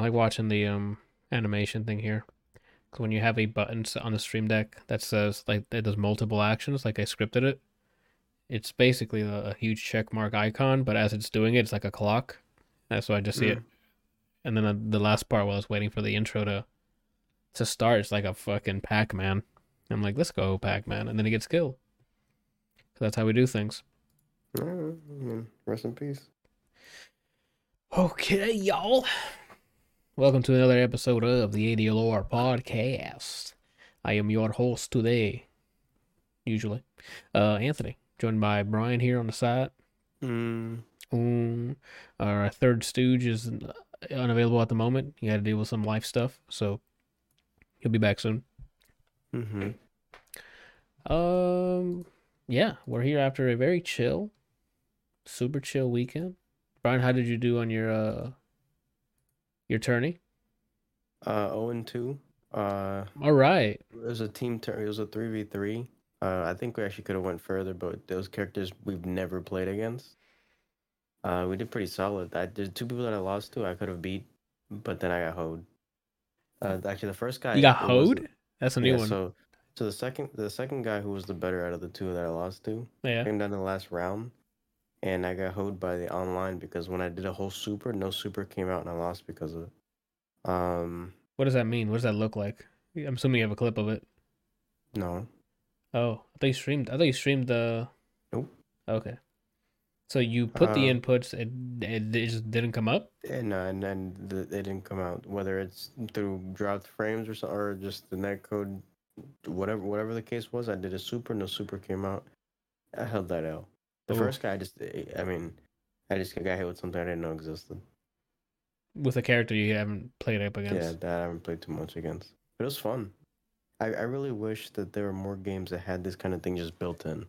I like watching the um animation thing here. Cause when you have a button on the Stream Deck that says like it does multiple actions, like I scripted it, it's basically a, a huge check mark icon, but as it's doing it, it's like a clock. That's why I just see it. Mm. And then uh, the last part while I was waiting for the intro to to start, it's like a fucking Pac Man. I'm like, let's go, Pac Man, and then he gets killed. 'Cause that's how we do things. Yeah, I mean, rest in peace. Okay, y'all. Welcome to another episode of the ADLR podcast. I am your host today, usually, uh, Anthony, joined by Brian here on the side. Mm, Um, our third stooge is unavailable at the moment. He had to deal with some life stuff, so he'll be back soon. mm-hmm. Um, yeah, we're here after a very chill, super chill weekend. Brian, how did you do on your uh your tourney? Uh, 0 and 2. Uh, All right. it was a team turn. It was a 3v3. Uh, I think we actually could have went further, but those characters we've never played against. Uh, we did pretty solid. I, there's two people that I lost to I could have beat, but then I got hoed. Uh, actually, the first guy You got hoed? That's a new yeah, one. So, so the second the second guy who was the better out of the two that I lost to yeah. came down to the last round, and I got hoed by the online because when I did a whole super, no super came out, and I lost because of it. Um, What does that mean? What does that look like? I'm assuming you have a clip of it. no, Oh, I thought you streamed. I thought you streamed the. Nope. Okay. So you put the Uh, inputs. It, it it just didn't come up. and uh, and then the, it didn't come out. Whether it's through dropped frames or so, or just the net code, whatever whatever the case was, I did a super, no super came out. I held that out. The Ooh. first guy, I just, I mean, I just got hit with something I didn't know existed. with a character you haven't played up against. Yeah, that I haven't played too much against. But it was fun. I, I really wish that there were more games that had this kind of thing just built in.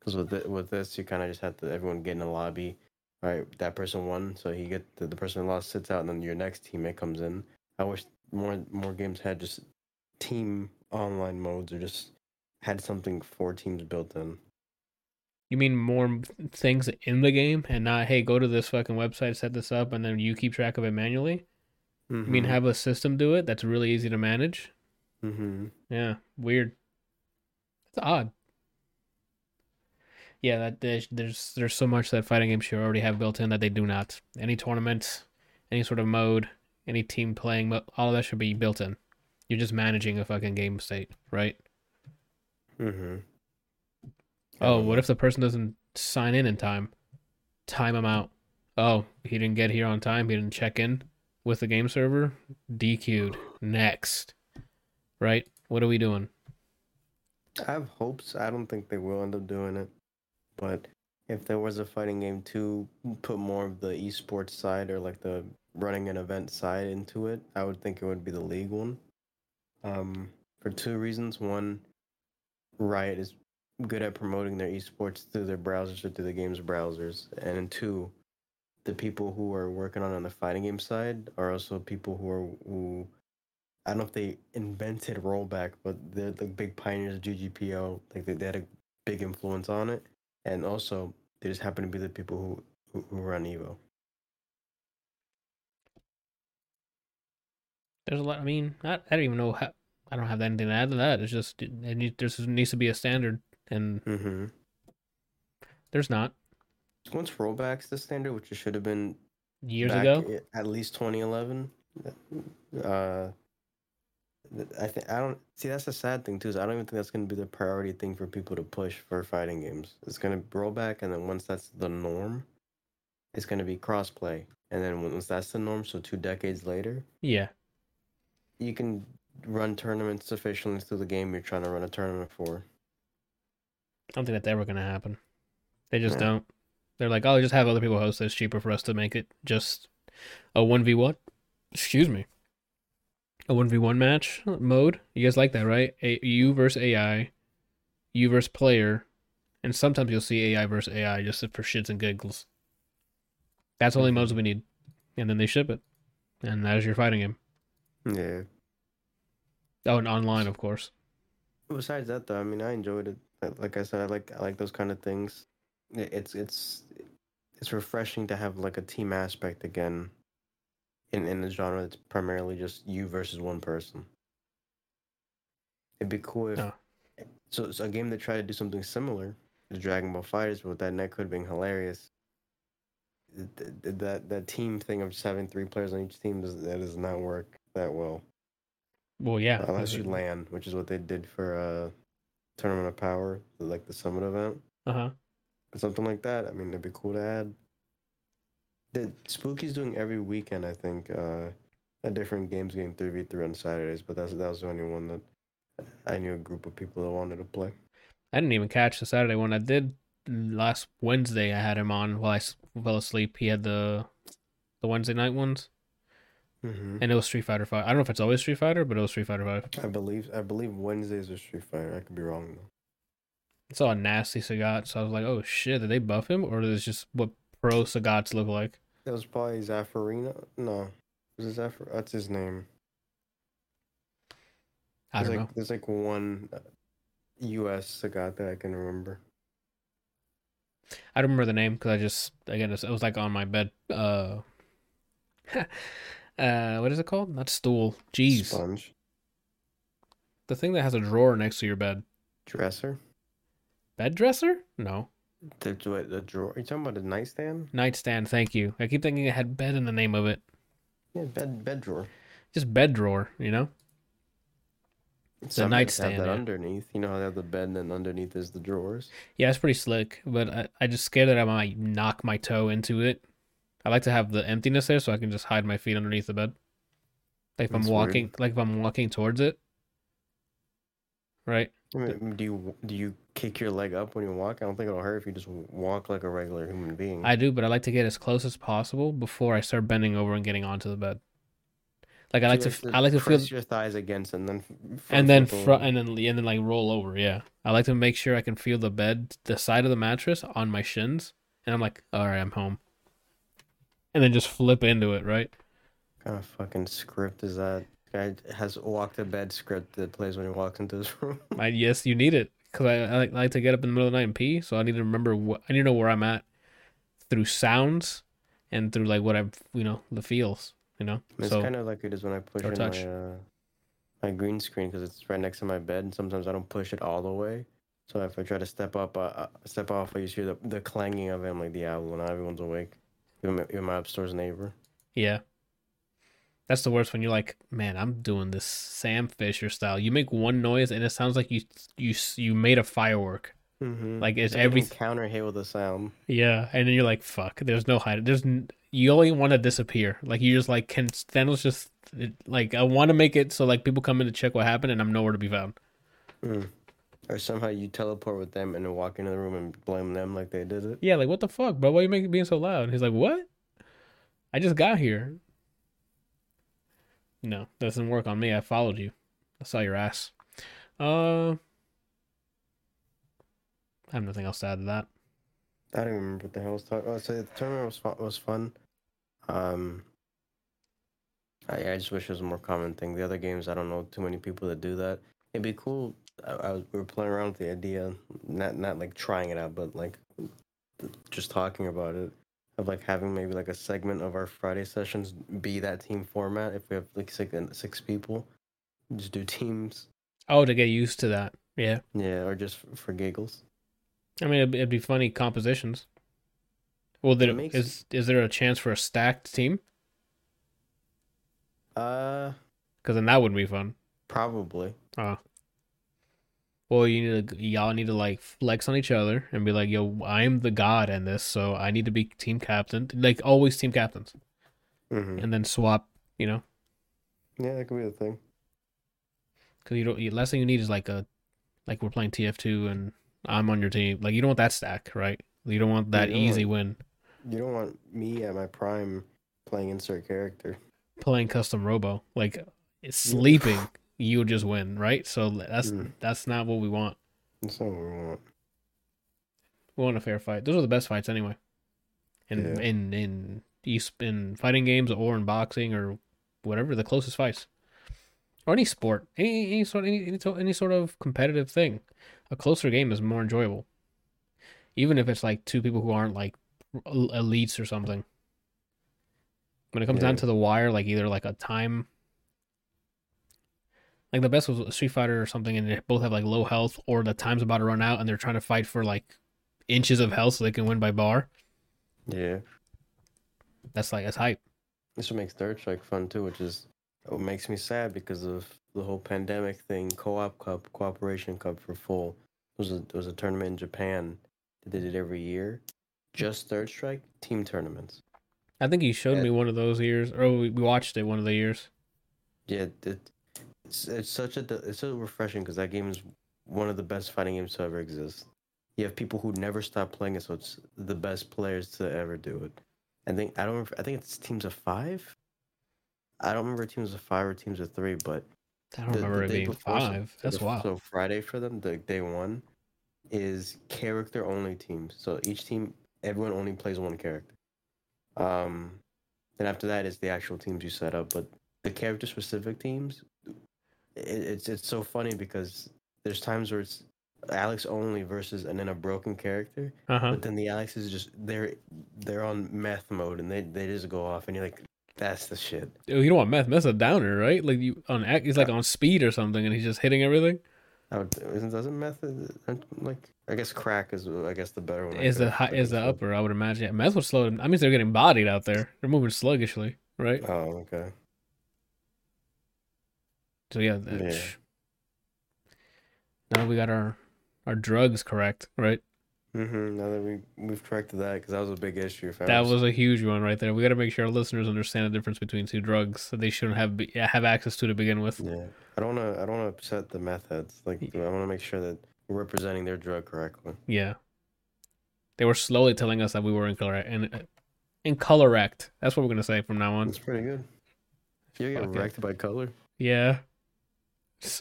Because with thi- with this, you kind of just have to everyone get in a lobby. All right, that person won, so he get the, the person who lost sits out, and then your next teammate comes in. I wish more more games had just team online modes or just had something for teams built in. You mean more things in the game and not hey go to this fucking website set this up and then you keep track of it manually. You mean have a system do it that's really easy to manage. Mm-hmm. Yeah, weird. It's odd. Yeah, that there's there's there's so much that fighting games should already have built in that they do not. Any tournament, any sort of mode, any team playing, all of that should be built in. You're just managing a fucking game state, right? Mm-hmm. Oh, what if the person doesn't sign in in time? Time him out. Oh, he didn't get here on time. He didn't check in with the game server. DQ'd. Next. Right? What are we doing? I have hopes. I don't think they will end up doing it. But if there was a fighting game to put more of the esports side or like the running an event side into it, I would think it would be the league one. Um, for two reasons. One, Riot is good at promoting their esports through their browsers or through the game's browsers. And two, the people who are working on on the fighting game side are also people who are who I don't know if they invented rollback, but they're the big pioneers of GGPO. Like they, they had a big influence on it, and also they just happen to be the people who who, who run Evo. There's a lot. I mean, I, I don't even know how. I don't have anything to add to that. It's just it need, there needs to be a standard, and Mm-hmm. there's not. Once rollback's the standard, which it should have been Years ago, at least 2011. Uh, I think I don't see. That's the sad thing too. Is I don't even think that's going to be the priority thing for people to push for fighting games. It's going to roll back, and then once that's the norm, it's going to be crossplay. And then once that's the norm, so two decades later, yeah. you can run tournaments sufficiently through the game you're trying to run a tournament for. I don't think that's ever gonna happen. They just Yeah. don't. They're like, oh, just have other people host this. Cheaper for us to make it just a one v one. Excuse me. A one v one match mode. You guys like that, right? A- you versus AI, you versus player, and sometimes you'll see AI versus AI just for shits and giggles. That's the only modes mm-hmm. we need, and then they ship it, and that is your fighting game. Yeah. Oh, and online, of course. Besides that, though, I mean, I enjoyed it. Like- I said, I like I like those kind of things. It's it's it's refreshing to have like a team aspect again in in a genre that's primarily just you versus one person. It'd be cool if Oh. so, so a game that tried to do something similar to Dragon Ball FighterZ, but that net could have been hilarious. Th- th- That that team thing of just having three players on each team does that does not work that well Well, yeah. unless you land, which is what they did for uh Tournament of Power, like the Summit event. Uh huh. something like that. I mean, it'd be cool to add. The Spooky's doing every weekend, I think, uh, a different games game three v three on Saturdays. But that's that was the only one that I knew a group of people that wanted to play. I didn't even catch the Saturday one. I did last Wednesday. I had him on while I fell asleep. He had the the Wednesday night ones, Mm-hmm. and it was Street Fighter Five. I don't know if it's always Street Fighter, but it was Street Fighter Five. I believe I believe Wednesdays are Street Fighter. I could be wrong though. I saw a nasty Sagat, so I was like, "Oh shit, did they buff him, or is this just what pro Sagats look like?" That was probably Zaffarina. No, was it Zaffar? That's his name. I There's don't like, know. There's like one uh, U.S. Sagat that I can remember. I don't remember the name because I just again it was like on my bed. Uh, uh, what is it called? Not stool. Jeez, Sponge the thing that has a drawer next to your bed. dresser. Bed dresser? No. The, the, the drawer. Are you talking about the nightstand? Nightstand. Thank you. I keep thinking it had bed in the name of it. Yeah, bed bed drawer. Just bed drawer. You know. Some nightstand, have that yeah. underneath. You know how they have the bed and then underneath is the drawers. Yeah, it's pretty slick, but I, I just scared that I might knock my toe into it. I like to have the emptiness there so I can just hide my feet underneath the bed. Like if That's I'm weird. walking, like if I'm walking towards it. Right. I mean, do you do you kick your leg up when you walk? I don't think it'll hurt if you just walk like a regular human being. I do, but I like to get as close as possible before I start bending over and getting onto the bed. Like I like to, f- I like to feel, your thighs against and then and then front, and then and then like roll over. Yeah, I like to make sure I can feel the bed, the side of the mattress on my shins, and I'm like, all right, I'm home. And then just flip into it, right? kind of fucking script is that? Guy has walk to bed script that plays when he walks into his room. I yes, you need it because I, I like, like to get up in the middle of the night and pee, so I need to remember what I need to know where I'm at through sounds and through like what I've you know the feels, you know. It's so kind of like it is when I push in touch. my uh, my green screen because it's right next to my bed, and sometimes I don't push it all the way. So if I try to step up, uh, uh, step off, I just hear the, the clanging of it. I'm like the owl, and everyone's awake. Even my upstairs neighbor. yeah, that's the worst when you're like, man, I'm doing this Sam Fisher style. You make one noise and it sounds like you you you made a firework. Mm-hmm. Like it's every counter hit with a sound. yeah, and then you're like, fuck. There's no hide. There's n- you only want to disappear. Like you just like can Thanos just it, like I want to make it so like people come in to check what happened and I'm nowhere to be found. Mm. Or somehow you teleport with them and then walk into the room and blame them like they did it. Yeah, like what the fuck, bro? Why you making being so loud? He's like, what? I just got here. No, doesn't work on me. I followed you. I saw your ass. Uh, I have nothing else to add to that. I don't even remember what the hell I was talking. Oh, so the tournament was fun. Was fun. Um, I, I just wish it was a more common thing. The other games, I don't know too many people that do that. It'd be cool. I, I was we were playing around with the idea, not not like trying it out, but like just talking about it of like having maybe like a segment of our Friday sessions be that team format. If we have like six six people, just do teams. Oh, to get used to that. Yeah, Yeah, or just for giggles. I mean, it'd, it'd be funny compositions. Well, It there, makes- is is there a chance for a stacked team? Uh, Because then that wouldn't be fun. probably. Oh. Well, you need to, y'all need to like flex on each other and be like, "Yo, I'm the god in this, so I need to be team captain." Like always, team captains, hmm and then swap. You know, Yeah, that could be the thing. because you don't. Last thing you need is like a, like we're playing TF2 and I'm on your team. Like you don't want that stack, right? You don't want that don't easy want- win You don't want me at my prime playing insert character. playing custom robo. Like sleeping, you would just win, right? So that's Mm. that's not what we want. That's not what we want. We want a fair fight. Those are the best fights anyway. In Yeah. in in east in fighting games or in boxing or whatever, the closest fights. Or any sport. Any any sort any any, any sort of competitive thing. A closer game is more enjoyable. Even if it's like two people who aren't like elites or something. When it comes down to the wire, like either like a time, like the best was Street Fighter or something, and they both have like low health, or the time's about to run out, and they're trying to fight for like inches of health so they can win by bar. Yeah. That's like that's hype. This what makes Third Strike fun too, which is what makes me sad because of the whole pandemic thing. Co-op Cup, Cooperation Cup for full. There was a there was a tournament in Japan. that They did it every year. Just Third Strike team tournaments. I think you showed Yeah. me one of those years, or we we watched it one of the years. Yeah, it, it's it's such a it's so refreshing because that game is one of the best fighting games to ever exist. You have people who never stop playing it, so it's the best players to ever do it. I think I don't. I think it's teams of five. I don't remember teams of five or teams of three, but I don't the- the remember it being five. so That's the- wild. So Friday for them, the day one, is character only teams. So each team, everyone only plays one character. Um, then after that is the actual teams you set up. But the character specific teams, it, it's it's so funny because there's times where it's Alex only versus and then a broken character, Uh huh. but then the Alex is just they're they're on meth mode and they they just go off and you're like, that's the shit. You don't want meth. Meth's a downer, right? Like you on act, he's like on speed or something, and he's just hitting everything. Would, isn't doesn't meth uh, like I guess crack is uh, I guess the better one. Is the high, is the upper? I would imagine. Yeah, meth would slow them. I mean, they're getting bodied out there. They're moving sluggishly, right? Oh, okay. So yeah. that- Yeah. Now we got our our drugs correct, right? Mm-hmm. Now that we we've corrected that because that was a big issue. For That was a huge one right there. We got to make sure our listeners understand the difference between two drugs that they shouldn't have be, have access to to begin with. Yeah, I don't want to. I don't want to upset the meth heads. Like I want to make sure that we're representing their drug correctly. Yeah. They were slowly telling us that we were incorrect and incorrect. That's what we're gonna say from now on. That's pretty good. If You get wrecked by color. Yeah.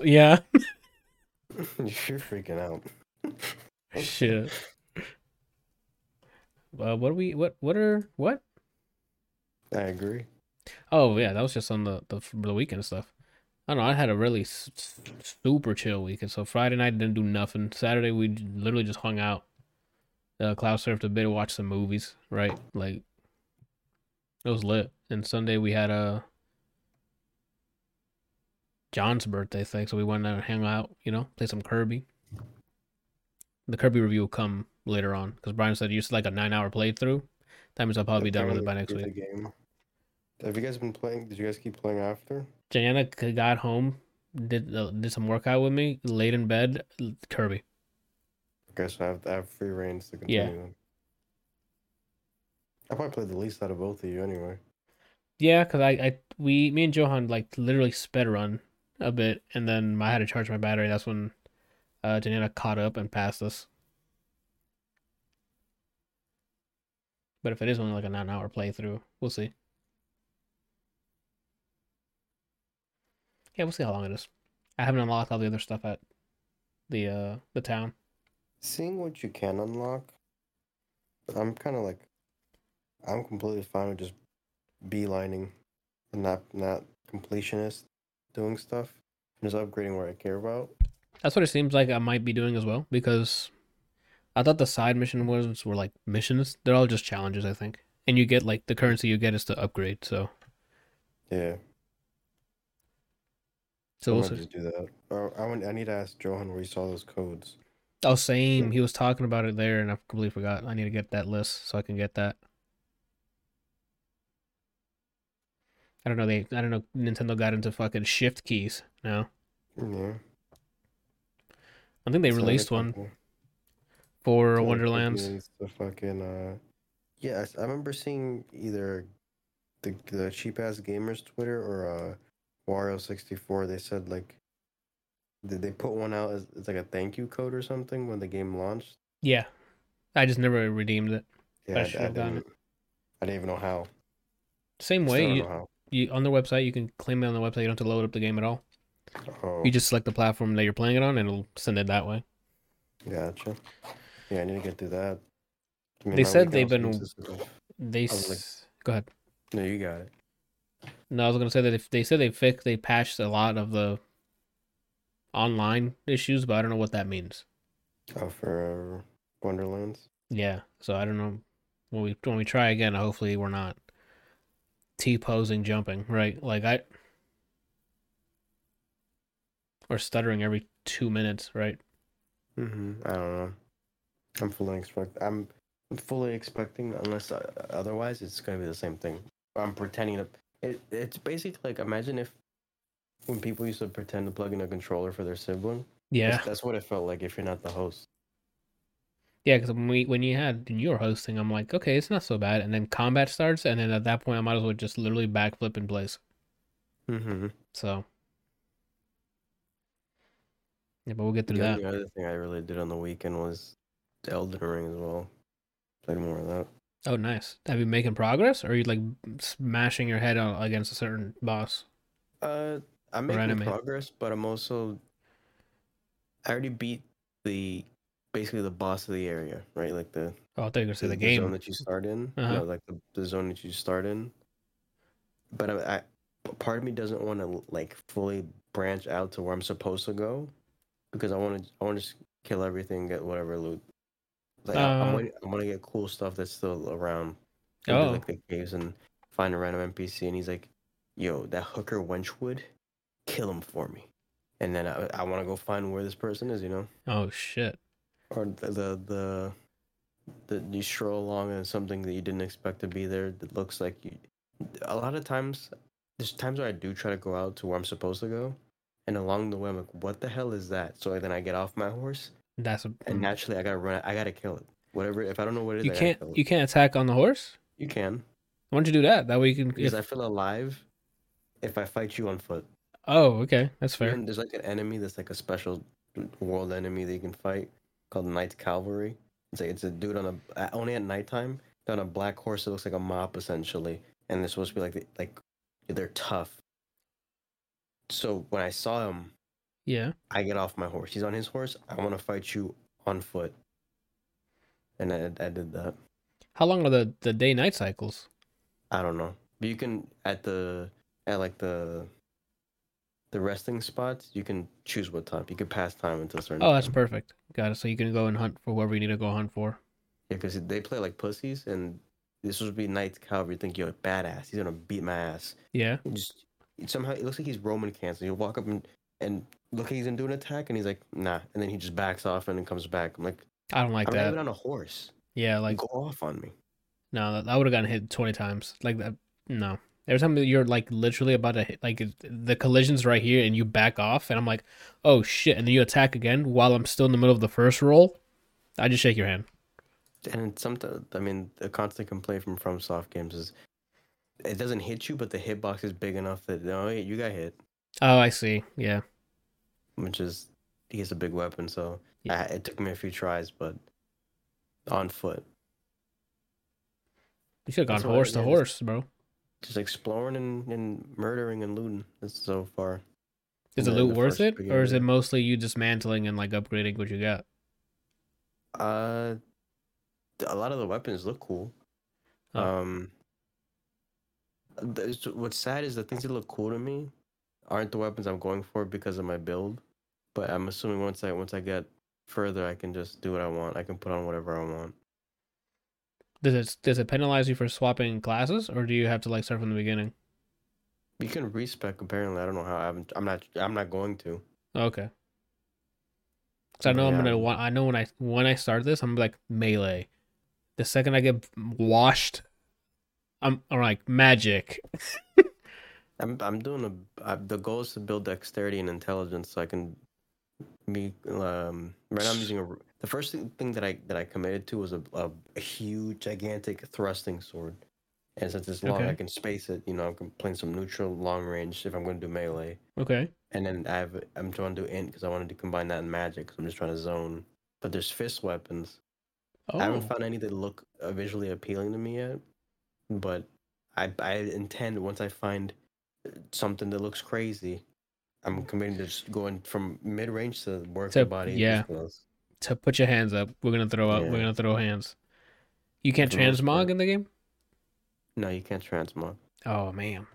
Yeah. You're freaking out. Shit. Well, what are we? What? What are? What? I agree. Oh yeah, that was just on the the, the weekend stuff. I don't know. I had a really s- s- super chill weekend. So Friday night didn't do nothing. Saturday we literally just hung out. Uh, cloud surfed a bit, watched some movies. Right, like it was lit. And Sunday we had a John's birthday thing, so we went out and hung out. You know, play some Kirby. The Kirby review will come later on because Brian said it's like a nine hour playthrough. That means I'll probably be done with it by next week. game. Have you guys been playing? Did you guys keep playing after? Jana got home, did uh, did some workout with me, laid in bed, Kirby. Okay, so I have, I have free reigns to Yeah. continue. then. I probably played the least out of both of you anyway. Yeah, cause I, I we me and Johan like literally sped run a bit, and then I had to charge my battery. That's when uh Janina caught up and passed us. But if it is only like a nine hour playthrough, we'll see. Yeah, we'll see how long it is. I haven't unlocked all the other stuff at the uh the town. Seeing what you can unlock, I'm kind of like, I'm completely fine with just beelining and not not completionist doing stuff and just upgrading where I care about. That's what it seems like I might be doing as well because I thought the side mission ones were like missions. They're all just challenges, I think. And you get like the currency you get is to upgrade. So Yeah, so I we'll do that. Or I want, I need to ask Johan where he saw those codes. Oh, same. He was talking about it there, and I completely forgot. I need to get that list so I can get that. I don't know. They I don't know. Nintendo got into fucking shift keys now. Yeah, I think they It's another released one for It's another Wonderlands. company that fucking uh, yeah. I s- I remember seeing either the the cheap ass gamers Twitter or uh, Wario sixty four. They said like, did they put one out as, as like a thank you code or something when the game launched? Yeah, I just never redeemed it. Yeah, I I, I didn't. I didn't even know how. Same Still way. don't You, know how. You on their website, you can claim it on the website. You don't have to load up the game at all. Oh, You just select the platform that you're playing it on, and it'll send it that way. gotcha. Yeah, I need to get through that. I mean, They said they've been- They like- go ahead. No, you got it. No, I was gonna say that if they said they fixed, they patched a lot of the online issues, but I don't know what that means. Oh, for uh, Wonderlands. Yeah, so I don't know when we when we try again. Hopefully, we're not T posing jumping, right? Like I or stuttering every two minutes, right? hmm I don't know. I'm fully expect. I'm fully expecting, unless uh, otherwise, it's gonna be the same thing. I'm pretending to. It, it's basically like imagine if when people used to pretend to plug in a controller for their sibling. Yeah, That's, that's what it felt like if you're not the host. Yeah. Because when we when you had when you were hosting, I'm like, okay, it's not so bad. And then combat starts, and then at that point, I might as well just literally backflip in place. Mm-hmm. So yeah, but we'll get through The that. only other thing I really did on the weekend was Elden Ring as well. Played more of that. Oh, nice. Have you making progress, or are you like smashing your head on, against a certain boss? Uh, I'm making progress, but I'm also. I already beat the basically the boss of the area, right? Like the Oh, I thought you were gonna say the zone game. that you start in, Uh-huh. no, like the, the zone that you start in. But I, I, part of me doesn't want to like fully branch out to where I'm supposed to go, because I want to. I want to just kill everything, get whatever loot. Like I, Uh. I'm, waiting, I want to get cool stuff that's still around. Oh. like the caves and find a random NPC, and he's like, "Yo, that hooker Wenchwood, kill him for me." And then I, I want to go find where this person is, you know, Oh shit. Or the the the, the you stroll along and something that you didn't expect to be there that looks like you. A lot of times, there's times where I do try to go out to where I'm supposed to go, and along the way I'm like, "What the hell is that?" So then I get off my horse, That's a and naturally I gotta run. I gotta kill it. Whatever. If I don't know what it is, you can't you can't attack on the horse. You can Why don't you do that? That way you can. because If, I feel alive if I fight you on foot. oh, okay, that's fair. Even- there's like an enemy that's like a special world enemy that you can fight called Knight Cavalry. It's like it's a dude on a only at nighttime on a black horse that looks like a mop essentially, and they're supposed to be like the- like they're tough. So when I saw him, Yeah. I get off my horse. He's on his horse. I want to fight you on foot, and I, I did that. How long are the the day night cycles? I don't know. But you can at the at like the the resting spots, you can choose what time. You can pass time until certain Oh, that's time. perfect. Got it. So you can go and hunt for whoever you need to go hunt for. Yeah, because they play like pussies and this would be Knight Cavalry. You think you're a badass. He's gonna beat my ass. Yeah. And just somehow it looks like he's Roman cancel. He'll walk up and and look he's gonna do an attack and he's like, nah. And then he just backs off and then comes back. I'm like, I don't like I'm that. even on a horse. Yeah, Like go off on me. no, that- I would have gotten hit twenty times. Like that. No. Every time you're like literally about to hit, like the collision's right here, and you back off, and I'm like, oh shit, and then you attack again while I'm still in the middle of the first roll. I just shake your hand. And sometimes, I mean, the constant complaint from FromSoft games is it doesn't hit you, but the hitbox is big enough that oh, you got hit, Oh, I see. Yeah. which is he has a big weapon. So Yeah. I, it took me a few tries, but on foot, You should have gone That's horse to yeah, horse, bro. Just exploring and, and murdering and looting. So far. Is the the- loot the worth it, or is it mostly you dismantling and like upgrading what you got? Uh, a lot of the weapons look cool. Oh. Um, what's sad is the things that look cool to me aren't the weapons I'm going for because of my build. But I'm assuming once I once I get further, I can just do what I want. I can put on whatever I want. Does it does it penalize you for swapping classes, or do you have to like start from the beginning? You can respec apparently. I don't know how. I'm I'm not I'm not going to. Okay. Cause I know I'm gonna want. I know when I when I start this, I'm like melee. The second I get washed, I'm, I'm like magic. I'm I'm doing a. I, the goal is to build dexterity and intelligence so I can be. Um, right now I'm using a. The first thing, that I that I committed to was a, a, a huge, gigantic thrusting sword, and since it's long, I can space it. You know, I'm playing some neutral, long range if I'm going to do melee, Okay. and then I have I'm trying to do int because I wanted to combine that in magic. i I'm just trying to zone. But there's fist weapons. Oh, I haven't found any that look uh, visually appealing to me yet, but I I intend once I find something that looks crazy, I'm committing to just going from mid range to work the body. yeah. To put your hands up. We're gonna throw up. We're gonna throw hands. You can't most transmog in the game. No, you can't transmog. Oh man.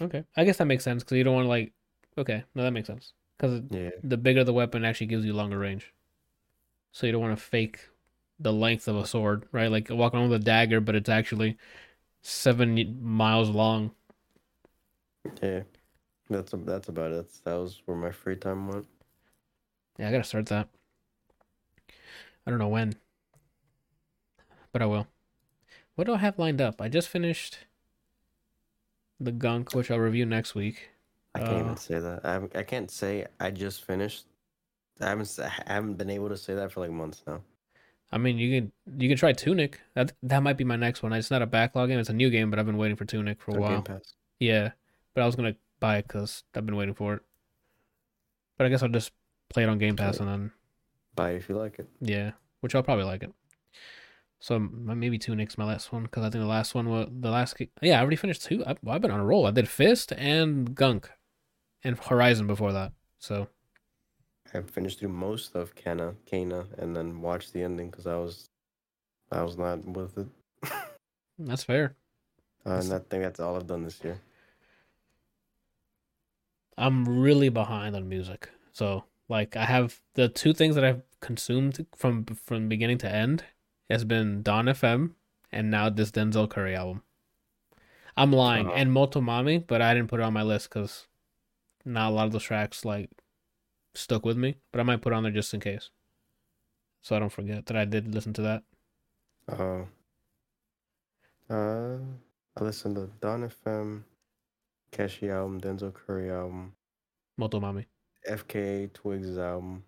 Okay, I guess that makes sense because you don't want to like. Okay, no, that makes sense because Yeah, the bigger the weapon actually gives you longer range. So you don't want to fake the length of a sword, right? Like walking around with a dagger, but it's actually seven miles long. Yeah, that's that's about it. That was where my free time went. Yeah, I gotta start that. I don't know when, but I will. What do I have lined up? I just finished the Gunk, which I'll review next week. I can't Uh, even say that. I I can't say I just finished. I haven't I haven't been able to say that for like months now. I mean, you can you can try Tunic. That that might be my next one. It's not a backlog game; it's a new game, but I've been waiting for Tunic for a while. Yeah, but I was gonna buy it because I've been waiting for it. But I guess I'll just play it on Game Pass and then Buy if you like it. yeah, which I'll probably like it. So maybe Tunic's my last one because I think the last one was the last. Yeah, I already finished two. I, I've been on a roll. I did Fist and Gunk, and Horizon before that. So I finished through most of Kena, Kena, and then watched the ending because I was, I was not with it. that's fair. Uh, and I think that's all I've done this year. I'm really behind on music. So like I have the two things that I've consumed from from beginning to end has been Dawn FM and now this Denzel Curry album. I'm lying Oh. and Motomami, but I didn't put it on my list because not a lot of those tracks like stuck with me. But I might put it on there just in case, so I don't forget that I did listen to that. Uh, uh, I listened to Dawn FM, Keshi album, Denzel Curry album, Motomami. FKA Twigs album,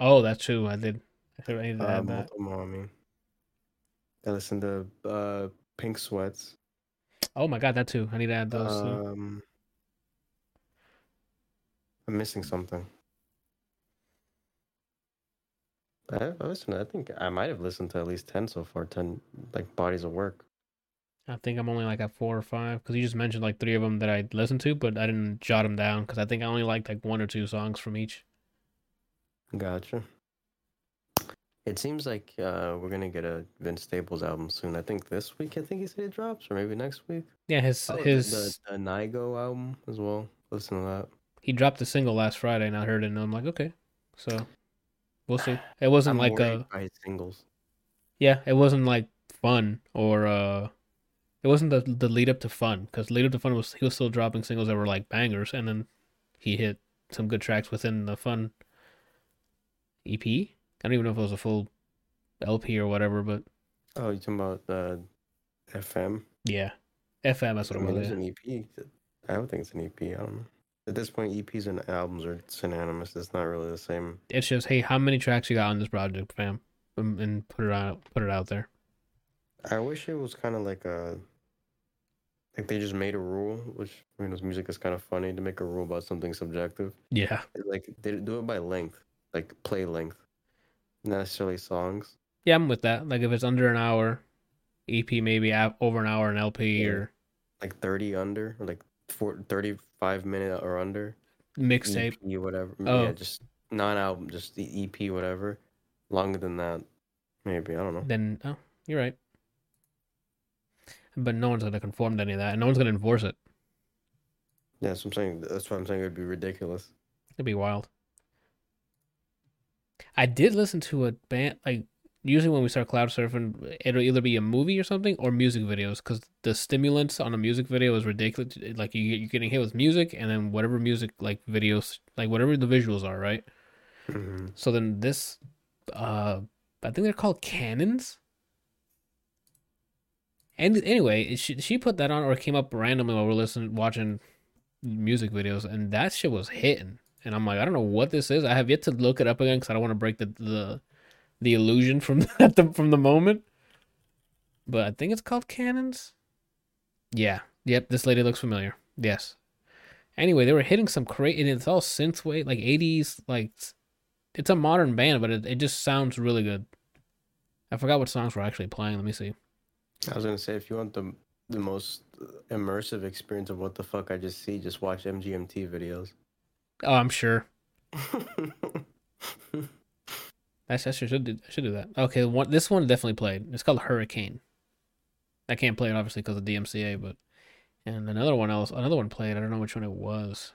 Oh, that's true. I did. I think I need to uh, add that. Motomami. I listened to uh, Pink Sweats. Oh my god, that too. I need to add those. too. Um, I'm missing something. I, I listened. I think I might have listened to at least ten so far. Ten like bodies of work. I think I'm only like at four or five because you just mentioned like three of them that I listened to, but I didn't jot them down because I think I only liked like one or two songs from each. Gotcha. It seems like uh, we're gonna get a Vince Staples album soon. I think this week. I think he said it drops, or maybe next week. Yeah, his Oh, his the, the Nigo album as well. Listen to that. he dropped a single last Friday and I heard it and I'm like, okay, so we'll see. It wasn't I'm like a his singles. yeah, it wasn't like fun or uh, it wasn't the the lead up to fun because lead up to fun was he was still dropping singles that were like bangers and then he hit some good tracks within the fun EP. I don't even know if it was a full LP or whatever, but Oh, you talking about uh, FM? yeah, FM. That's I what it mean, was. it's yeah. an EP. I don't think it's an EP. I don't know. At this point, EPs and albums are synonymous. It's not really the same. It's just, hey, how many tracks you got on this project, fam? Um, And put it out, put it out there. I wish it was kind of like a, like they just made a rule, which I mean, with music is kind of funny to make a rule about something subjective. Yeah, Like they do it by length, like play length, not necessarily songs. yeah, I'm with that. Like if it's under an hour, EP maybe over an hour, an LP Yeah. or Like thirty under, or like four, 35 minute or under. mixtape. EP, whatever. Oh. Yeah, just non-album, just the EP, whatever. Longer than that, maybe I don't know. Then oh, you're right. But no one's gonna conform to any of that, and no one's gonna enforce it. Yeah, that's what I'm saying. That's what I'm saying. It would be ridiculous. It'd be wild. I did listen to a band like usually when we start cloud surfing, it'll either be a movie or something or music videos because the stimulants on a music video is ridiculous. Like you you're getting hit with music and then whatever music like videos like whatever the visuals are, right? hmm So then this, uh, I think they're called cannons. And anyway, she she put that on or came up randomly while we're listening watching music videos, and that shit was hitting. And I'm like, I don't know what this is. I have yet to look it up again because I don't want to break the the the illusion from the from the moment. But I think it's called cannons. Yeah. Yep. This lady looks familiar. Yes. Anyway, they were hitting some crazy, and it's all synthwave, like 80s, like it's a modern band, but it, it just sounds really good. I forgot what songs were actually playing. Let me see. I was gonna say if you want the the most immersive experience of what the fuck I just see, just watch MGMT videos. Oh, I'm sure. I should, I should do I should do that. Okay, one this one definitely played. It's called Hurricane. I can't play it obviously because of DMCA, but and another one else, another one played. I don't know which one it was.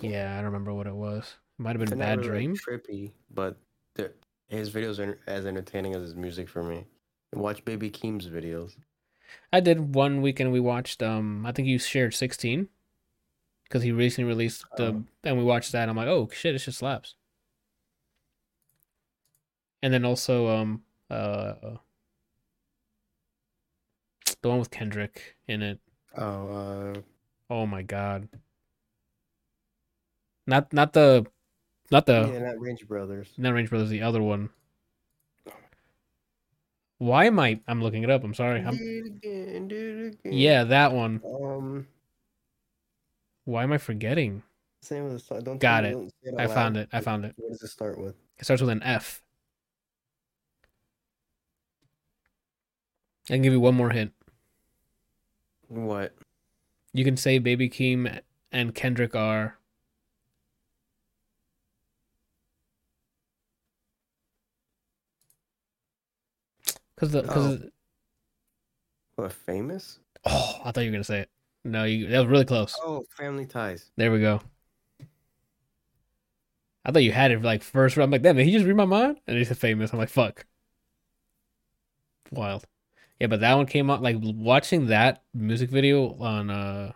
Yeah, I don't remember what it was. It might have been Bad really, Dream. trippy, but his videos are as entertaining as his music for me. Watch Baby Keem's videos. I did one weekend. We watched. Um, I think you shared sixteen, because he recently released the, Oh. and we watched that. I'm like, oh shit, it just slaps. And then also, um, uh, the one with Kendrick in it. Oh, uh, Oh my god. Not not the, not the yeah, not Range Brothers. not Range Brothers. The other one. Why am I? I'm looking it up. I'm sorry. I'm, Do it again, do it again. yeah, that one. Um, Why am I forgetting? same with the song. Don't Got tell me- it. don't say I out found it. I found it. What does it start with? It starts with an F. I can give you one more hint. What? You can say Baby Keem and Kendrick are. Cause the cause What? Famous? oh, I thought you were gonna say it. No, you that was really close. Oh, Family Ties. There we go. I thought you had it like first round. I'm like, damn, did he just read my mind? And he said famous. I'm like, fuck. Wild. Yeah, but that one came out like watching that music video on uh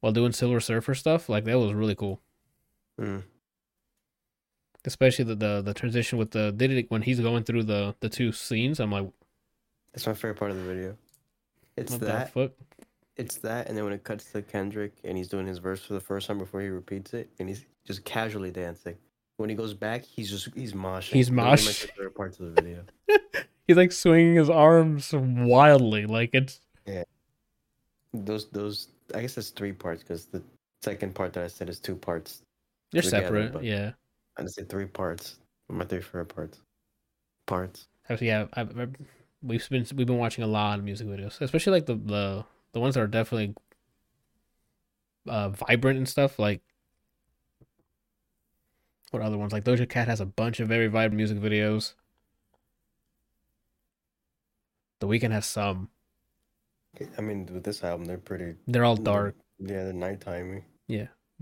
while doing Silver Surfer stuff, like that was really cool. Mm. Especially the the, the transition with the did it when he's going through the the two scenes. I'm like, That's my favorite part of the video. It's that. fuck? It's that, and then when it cuts to Kendrick and he's doing his verse for the first time before he repeats it, and he's just casually dancing. When he goes back, he's just he's moshing. He's are my favorite parts of the video. He's like swinging his arms wildly, like it's Yeah. Those those I guess that's three parts because the second part that I said is two parts. they're Together, separate. but- Yeah. I just said three parts. My three favorite parts. Parts. Actually, yeah, I, I, we've been we've been watching a lot of music videos, especially like the the the ones that are definitely uh vibrant and stuff. Like what other ones? Like Doja Cat has a bunch of very vibrant music videos. The Weeknd has some. I mean, with this album, they're pretty. They're all dark, Yeah, they're nighttimey.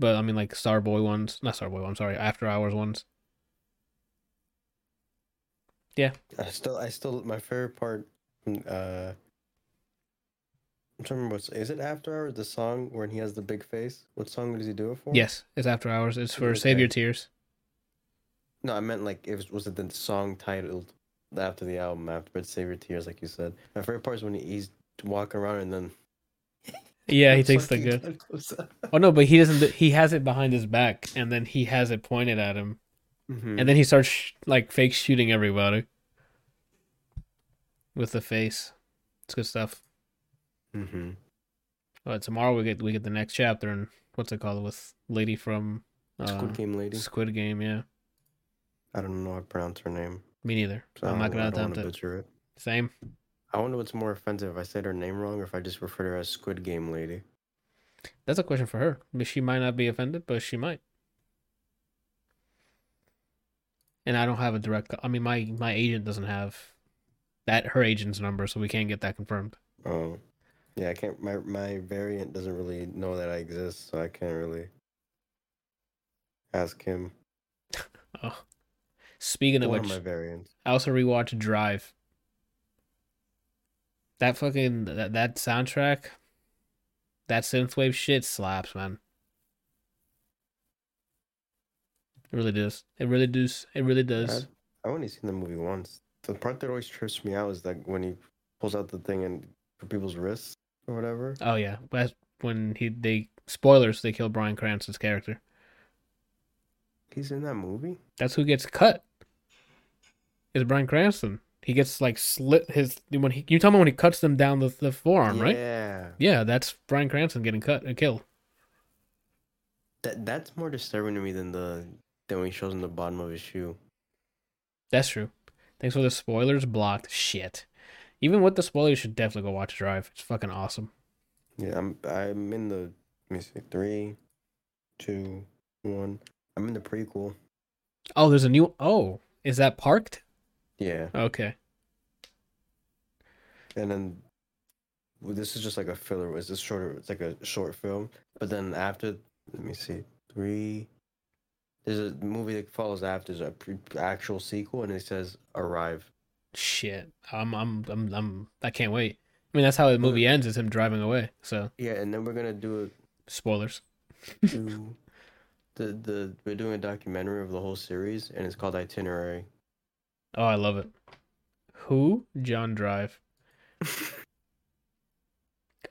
But I mean like Starboy ones, not Starboy. I'm sorry, After Hours ones. Yeah. I still, I still, my favorite part. mm, Uh, I'm trying to remember. What's, is it After Hours? The song when he has the big face. What song does he do it for? Yes, it's After Hours. It's for Okay. Save Your Tears. No, I meant like it was, was it the song titled after the album after but Save Your Tears, like you said. My favorite part is when he's walking around and then. Yeah, he the takes the good. gun. Oh no, but he doesn't. He has it behind his back, and then he has it pointed at him. Mhm. And then he starts sh- like fake shooting everybody with the face. It's good stuff. Mm-hmm. Uh, tomorrow we get we get the next chapter and what's it called with lady from uh, Squid Game lady. Squid Game. Yeah, I don't know how to pronounce her name. me neither. So I'm not gonna don't attempt wanna it. it. Same. I wonder what's more offensive if I said her name wrong or if I just refer to her as Squid Game lady. That's a question for her. She might not be offended, but she might. And I don't have a direct. I mean, my my agent doesn't have that her agent's number, so we can't get that confirmed. Oh, yeah. I can't. My my variant doesn't really know that I exist, so I can't really ask him. Oh, speaking of One which, of. I also rewatched Drive. That fucking that, that soundtrack, that synthwave shit slaps, man. It really does. It really does. It really does. I only seen the movie once. The part that always trips me out is that when he pulls out the thing and for people's wrists or whatever. Oh yeah, that's when he they spoilers they kill Bryan Cranston's character. He's in that movie. That's who gets cut. Is Bryan Cranston? He gets like slit his when he. You tell me when he cuts them down the the forearm, right? Yeah. Yeah, that's Bryan Cranston getting cut and killed. That that's more disturbing to me than the than when he shows him the bottom of his shoe. That's true. Thanks for the spoilers blocked. Shit. Even with the spoilers, you should definitely go watch Drive. It's fucking awesome. Yeah, I'm I'm in the let me see three, two, one. I'm in the prequel. Oh, there's a new. Oh, is that parked? Yeah, Okay. and then well, this is just like a filler. It's just shorter. It's like a short film. But then after, let me see, three. There's a movie that follows after. There's a pre- actual sequel, and it says "Arrive." shit, I'm I'm I'm I'm I can't wait. I mean, that's how the movie ends is him driving away. So Yeah, and then we're gonna do spoilers. a do the the we're doing a documentary of the whole series, and it's called Itinerary. Oh, I love it. Who? John Drive.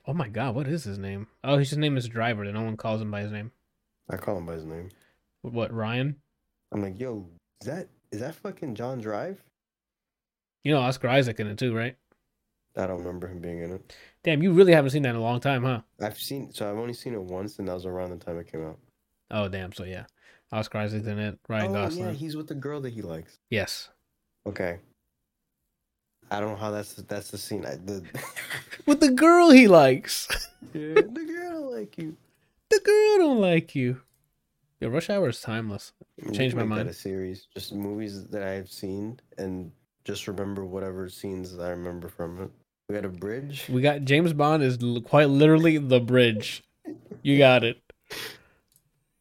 Oh my god, what is his name? Oh, his name is Driver. And no one calls him by his name. I call him by his name. What Ryan? I'm like, yo, is that is that fucking John Drive? You know Oscar Isaac in it too, right? I don't remember him being in it. Damn, you really haven't seen that in a long time, huh? I've seen so I've only seen it once, and that was around the time it came out. Oh damn, so yeah, Oscar Isaac's in it. Ryan oh Gosling. yeah, he's with the girl that he likes. yes. Okay. I don't know how that's that's the scene. I the With the girl he likes. yeah, the girl don't like you. the girl don't like you. Yo, Rush Hour is timeless. Changed my that mind. A series, just movies that I've seen, and just remember whatever scenes I remember from it. We got a bridge. We got James Bond is l- quite literally the bridge. You got it.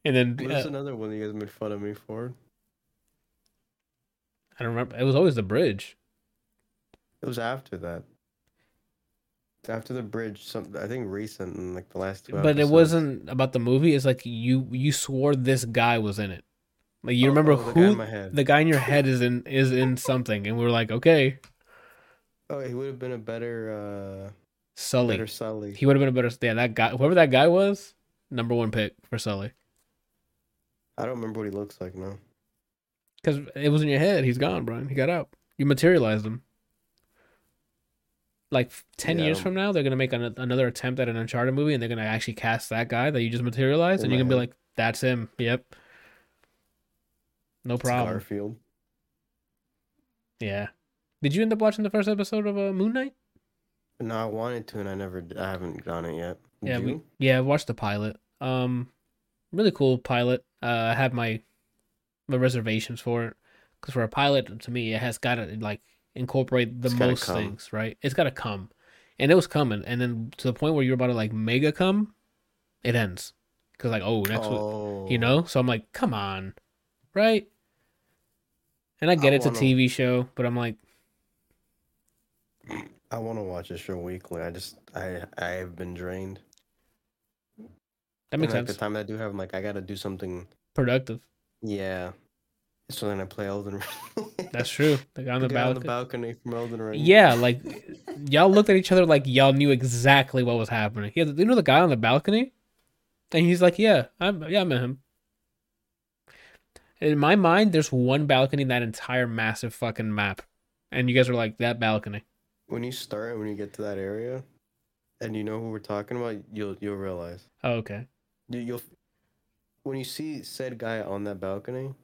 And then What's uh, another one you guys made fun of me for? I don't remember. It was always the bridge. It was after that. After the bridge, some I think recent in like the last two. but it wasn't about the movie. It's like you you swore this guy was in it. Like you Oh, remember oh, the guy in who my head. the guy in your head is in is in something, and we are like, okay, Oh, he would have been a better, uh, Sully. better Sully. He would have been a better. Yeah, that guy, whoever that guy was, number one pick for Sully. I don't remember what he looks like now. Because it was in your head. He's gone, Brian. He got out. You materialized him. Like ten years from now, they're gonna make an, another attempt at an Uncharted movie, and they're gonna actually cast that guy that you just materialized, In and you're gonna be like, "That's him." Yep. No It's problem. Garfield. Yeah. Did you end up watching the first episode of uh, Moon Knight? No, I wanted to, and I never. I haven't done it yet. Yeah, we yeah I watched the pilot. Um, really cool pilot. Uh, I have my my reservations for it because for a pilot, to me, it has got to like incorporate the It's most things, right? It's got to come, and it was coming, and then to the point where you're about to like mega come, it ends because like oh next week, oh, you know. Oh. So I'm like, come on, right? And I get I it's a wanna- TV show, but I'm like, I want to watch this show weekly. I just, I, I have been drained. that makes and, like, sense. The time I do have, I'm like, I gotta do something. Productive. Yeah. So then I play Elden Ring. That's true. The guy on The guy on balcony. the balcony from Elden Ring. Yeah, like y'all looked at each other like y'all knew exactly what was happening. Yeah, you know the guy on the balcony, and he's like, "Yeah, I'm yeah, I met him." In my mind, there's one balcony in that entire massive fucking map, and you guys are like that balcony. When you start when you get to that area, and you know who we're talking about, you'll you'll realize. Oh, okay. You, you'll when you see said guy on that balcony,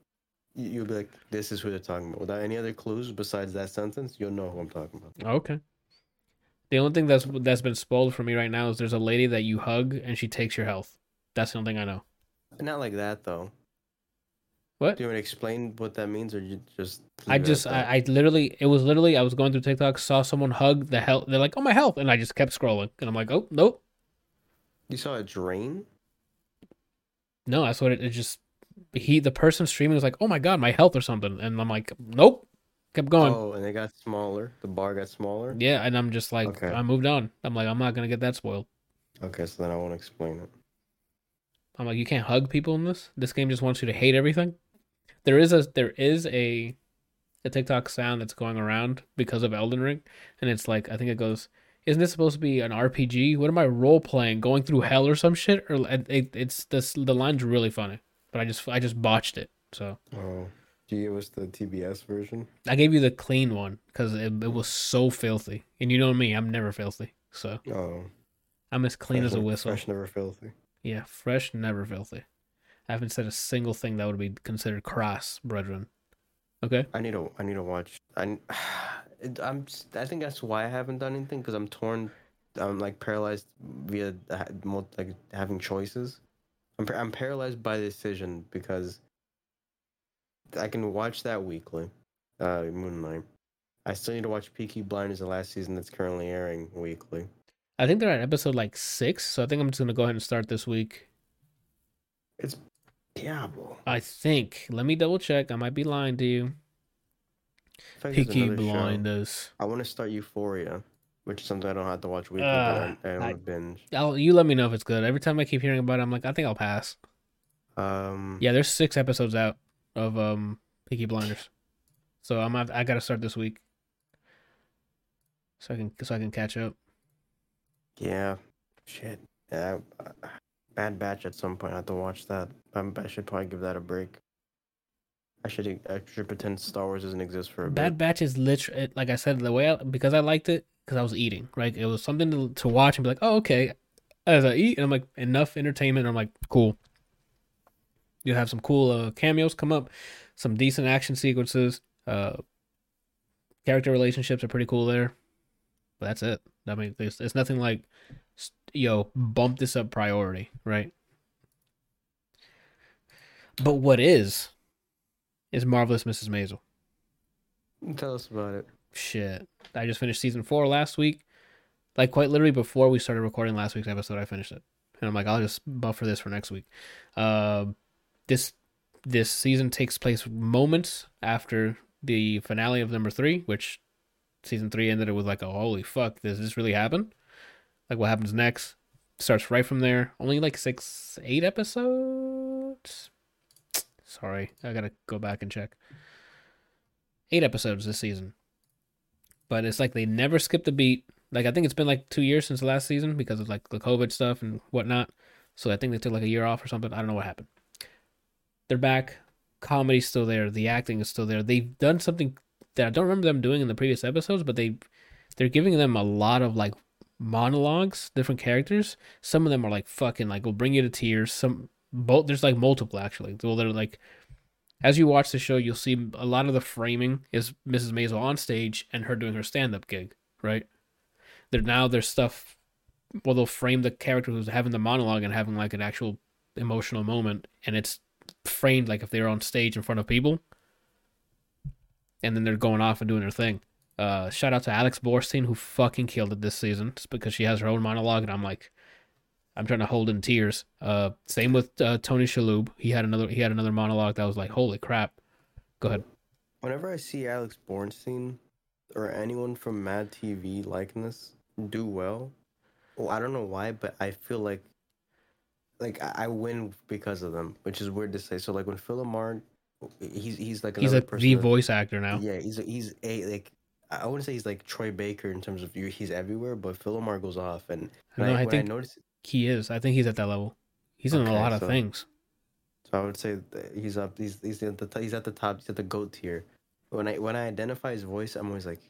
you'll be like, "This is who they're talking about." Without any other clues besides that sentence, you'll know who I'm talking about. Okay. The only thing that's that's been spoiled for me right now is there's a lady that you hug and she takes your health. That's the only thing I know. Not like that though. What? Do you want to explain what that means, or you just? I leave it at just? I, I literally it was literally I was going through TikTok, saw someone hug the health. They're like, "Oh my health," and I just kept scrolling, and I'm like, "Oh nope." You saw a drain. No, that's what it, it just he the person streaming was like, "Oh my god, my health or something," and I'm like, "Nope." Kept going. Oh, and it got smaller. The bar got smaller. Yeah, and I'm just like, Okay. I moved on. I'm like, I'm not gonna get that spoiled. Okay, so then I won't explain it. I'm like, you can't hug people in this. This game just wants you to hate everything. There is a there is a a TikTok sound that's going around because of Elden Ring, and it's like I think it goes, "Isn't this supposed to be an RPG? What am I role playing? Going through hell or some shit?" Or it, it, it's this the line's really funny, but I just I just botched it. So Oh, do you give us the TBS version? I gave you the clean one because it, it was so filthy, and you know me, I'm never filthy, so Oh, I'm as clean fresh as a never- whistle. Fresh, never filthy. Yeah, fresh, never filthy. I haven't said a single thing that would be considered crass, brethren. Okay. I need to. I need to watch. I. I'm. s- I think that's why I haven't done anything because I'm torn. I'm like paralyzed via the ha- mo- like having choices. I'm. I'm paralyzed by the decision because I can watch that weekly. Uh, Moon Knight. I still need to watch Peaky Blinders, the last season that's currently airing weekly. I think they're at episode like six, so I think I'm just gonna go ahead and start this week. It's Diablo. I think. Let me double check. I might be lying to you. I feel like Peaky another show. I want to start Euphoria, which is something I don't have to watch weekly, Uh, but I, I I- want to binge. I'll, you let me know if it's good. Every time I keep hearing about it, I'm like, I think I'll pass. Um, Yeah, there's six episodes out of um Peaky Blinders, so I'm I gotta start this week, so I can so I can catch up. yeah, shit. Yeah, I- Bad Batch. At some point, I have to watch that. I'm, I should probably give that a break. I should I should pretend Star Wars doesn't exist for a Bad bit. Batch is literally like I said the way I, because I liked it because I was eating right. It was something to, to watch and be like, oh okay. As I eat, and I'm like enough entertainment. I'm like cool. You have some cool uh, cameos come up, some decent action sequences. Uh, character relationships are pretty cool there. But that's it. I mean, there's it's nothing like, yo, bump this up priority, right? But what is, is marvelous Mrs. Maisel. Tell us about it. Shit. I just finished season four last week. Like quite literally before we started recording last week's episode, I finished it. And I'm like, I'll just buffer this for next week. Uh, this this season takes place moments after the finale of number three, which season three ended it with like, oh holy fuck, does this really happen? Like what happens next? Starts right from there. Only like six, eight episodes. Sorry, I gotta go back and check. Eight episodes this season but it's like they never skipped a beat. Like I think it's been like two years since the last season because of like the COVID stuff and whatnot. So I think they took like a year off or something. I don't know what happened. They're back. Comedy's still there. The acting is still there. They've done something that I don't remember them doing in the previous episodes, but they they're giving them a lot of like monologues, different characters. Some of them are like fucking like will bring you to tears. Some both there's like multiple actually. Well, they're like as you watch the show, you'll see a lot of the framing is Mrs. Maisel on stage and her doing her stand up gig, right? There now there's stuff well they'll frame the character who's having the monologue and having like an actual emotional moment and it's framed like if they're on stage in front of people and then they're going off and doing their thing. Uh shout out to Alex Borstein who fucking killed it this season just because she has her own monologue and I'm like I'm trying to hold in tears. Uh same with uh, Tony Shalhoub. He had another he had another monologue that was like holy crap. Go ahead. Whenever I see Alex Borstein or anyone from Mad TV liking this do well, well, I don't know why, but I feel like like I win because of them, which is weird to say. So like when Phil LaMarr, he's he's like He's like person the that- voice actor now. Yeah, he's he's a like I wouldn't say he's like Troy Baker in terms of you- he's everywhere, but Phil LaMarr goes off, and know, I, I think I noticed, he is. I think he's at that level. He's in a Okay, lot of things. so I would say he's up. He's he's at the he's at the top. He's at the goat tier. When I when I identify his voice, I'm always like,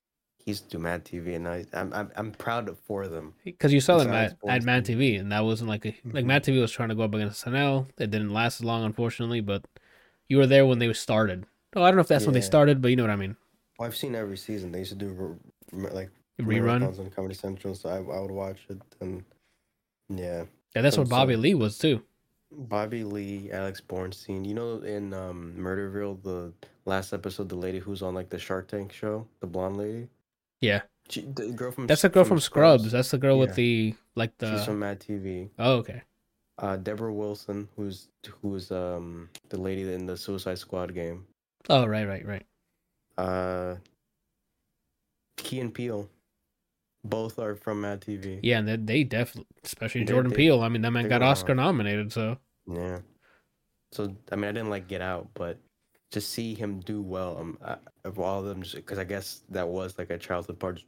he's do Mad TV, and I I'm I'm, I'm proud for them. Because you saw them at, at Mad TV, and that wasn't like a, like Mhm. Mad TV was trying to go up against SNL. It didn't last as long, unfortunately. But you were there when they started. Oh, I don't know if that's when they started, but you know what I mean. Well, I've seen every season. They used to do like reruns on Comedy Central, so I I would watch it, and yeah, Yeah, that's what So- Bobby Lee was too. Bobby Lee, Alex Borstein. You know, in um, Murderville, the last episode, the lady who's on like the Shark Tank show, the blonde lady. Yeah, She, the girl from that's the girl from Scrubs. That's the girl with the like the. She's from Mad TV. Oh, okay. Uh, Debra Wilson, who's who's um the lady in the Suicide Squad game. Oh, right, right, right. Uh, Key and Peele. Both are from Mad TV. Yeah, and they, they definitely, especially They- Jordan they- Peele. I mean, that man got Oscar on. nominated. So Yeah. So I mean, I didn't like Get Out, but to see him do well, um, I, of all of them, because I guess that was like a childhood part.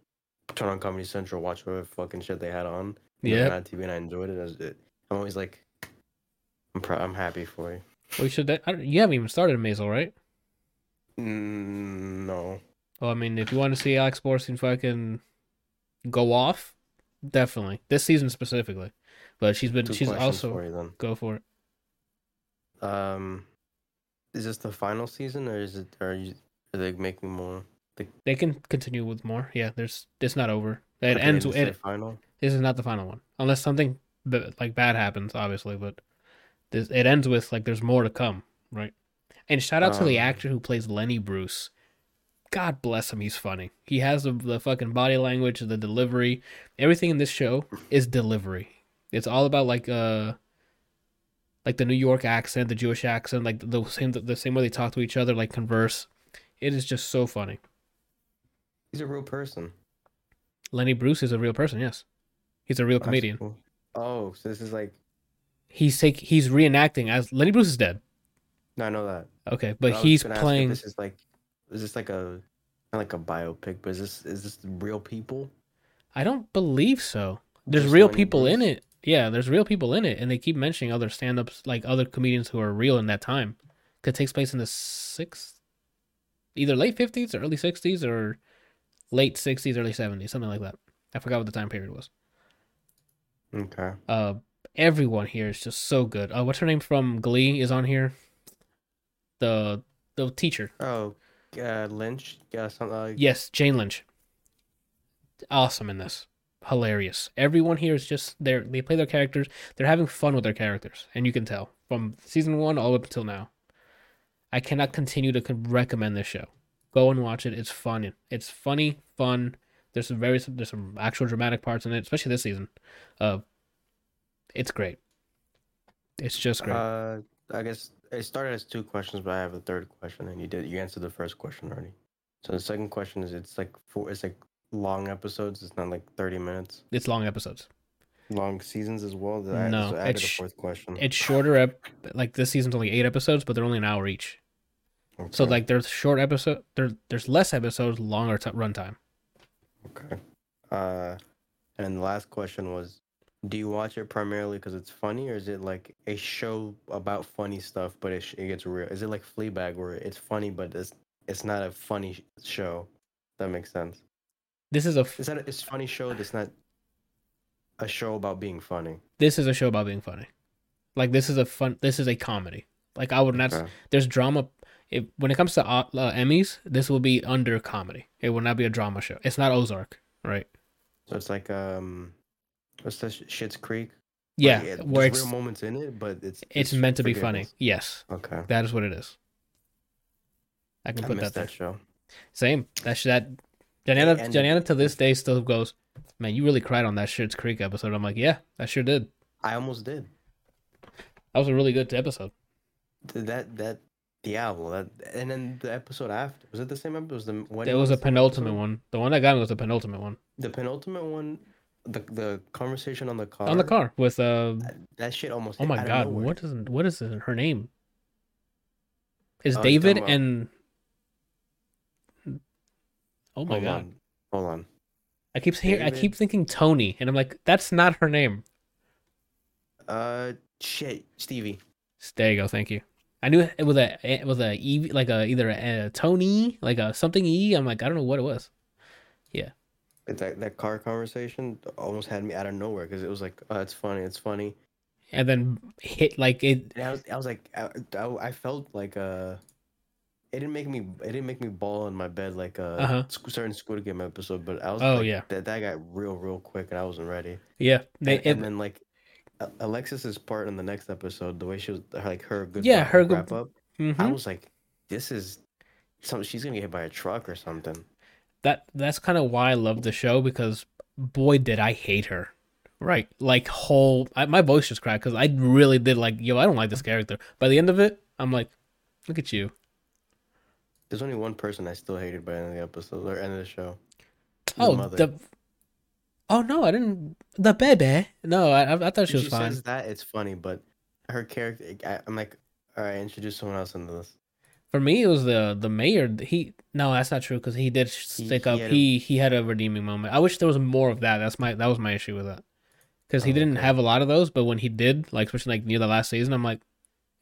Turn on Comedy Central, watch whatever fucking shit they had on. yeah, Mad TV, and I enjoyed it. As it I'm always like, I'm proud. I'm happy for you. we should. I don't- you haven't even started Maisel, right? Mm, no. Well, I mean, if you want to see Alex Borstein fucking go off, definitely this season specifically. But she's been Two she's also for you go for it. Um, is this the final season, or is it? Are you? Are they making more? They can continue with more. Yeah, there's it's not over. It ends. It, final. this is not the final one, unless something like bad happens, obviously. But this it ends with like there's more to come, right? And shout out to the Um, actor who plays Lenny Bruce. God bless him, he's funny. He has the, the fucking body language, the delivery, everything in this show is delivery. It's all about like uh, like the New York accent, the Jewish accent, like the same the same way they talk to each other, like converse. It is just so funny. He's a real person. Lenny Bruce is a real person. Yes, he's a real comedian. cool. Oh, so this is like He's take he's reenacting as Lenny Bruce is dead. no, I know that. Okay, but was he's gonna ask if playing. This is like, is this like a not like a biopic? But is this is this real people? I don't believe so. There's Just real people in it. Yeah, there's real people in it, and they keep mentioning other stand-ups, like other comedians who are real in that time. 'Cause It takes place in the sixth, either late fifties or early sixties, or late sixties, early seventies, something like that. I forgot what the time period was. Okay. Uh, everyone here is just so good. Uh, what's her name from Glee is on here. The the teacher, Oh, uh, Lynch. Yeah, some. Uh, yes, Jane Lynch. Awesome in this, hilarious. Everyone here is just they they play their characters. They're having fun with their characters, and you can tell from season one all up until now. I cannot continue to recommend this show. Go and watch it. It's fun. It's funny, fun. There's some very there's some actual dramatic parts in it, especially this season. Uh, it's great. It's just great. Uh, I guess it started as two questions, but I have a third question, and you did you answered the first question already. So the second question is it's like four, it's like long episodes. It's not like thirty minutes. it's long episodes. Long seasons as well. I, No, I added it's a fourth question. It's shorter. Ep- like this season's only eight episodes, but they're only an hour each. So like there's short episode. There there's less episodes, longer t- runtime. okay. Uh, and the last question was, do you watch it primarily because it's funny, or is it like a show about funny stuff, but it, it gets real? Is it like Fleabag, where it's funny, but it's it's not a funny show? That makes sense. This is a f- Is that a, it's a funny show that's not a show about being funny? this is a show about being funny. Like this is a fun. This is a comedy. Like I would not. Okay. There's drama. If, when it comes to uh, uh, Emmys, this will be under comedy. It will not be a drama show. It's not Ozark, right? So it's like um, what's that? Schitt's Creek. Yeah, Like, it- where there's it's real moments in it, but it's it's meant to be funny. Yes, Okay, that is what it is. I can I put that that, there. show. Same. That's that. Janiana, And- Janiana to this day still goes, man, you really cried on that Schitt's Creek episode. I'm like, yeah, I sure did. I almost did. That was a really good episode. Th- That that Diablo. That and then the episode after was it the same episode? Was the There was the a penultimate episode? one. The one that got me was the penultimate one The penultimate one, the the conversation on the car. on the car with uh. That, shit almost. Oh my god, what is what is her name? Is you're David and Oh my Hold god. on. Hold on. I keep saying I keep thinking Tony and I'm like that's not her name. Uh, shit, Stevie. There you go, thank you. I knew it was a it was a E like a either a Tony like a something E. I'm like I don't know what it was. But That that car conversation almost had me out of nowhere because it was like, oh, it's funny, it's funny. And then hit like it. And I was, I was like, I, I, felt like uh, it didn't make me, it didn't make me bawl in my bed like a Uh-huh. certain Squid Game episode. But I was, Oh, like, yeah. that that got real, real quick, and I wasn't ready. Yeah, they, and, it, and then like Alexis's part in the next episode, the way she was like her good, Yeah, her good- wrap up. mhm. I was like, this is, something she's gonna get hit by a truck or something. That that's kind of why I love the show because boy did I hate her. Right, like whole I, my voice just cracked because I really did like yo. I don't like this character. By the end of it, I'm like, look at you. There's only one person I still hated by the end of the episode or end of the show. The oh, mother. the oh no, I didn't. The baby. No, I I I thought she was fine. says that it's funny, but her character, I, I'm like, all right, introduce someone else into this. For me, it was the the mayor. He no, that's not true because he did stick he up. had a- He he had a redeeming moment. I wish there was more of that. That's my that was my issue with that because he Oh, didn't okay. have a lot of those. But when he did, like especially like near the last season, I'm like,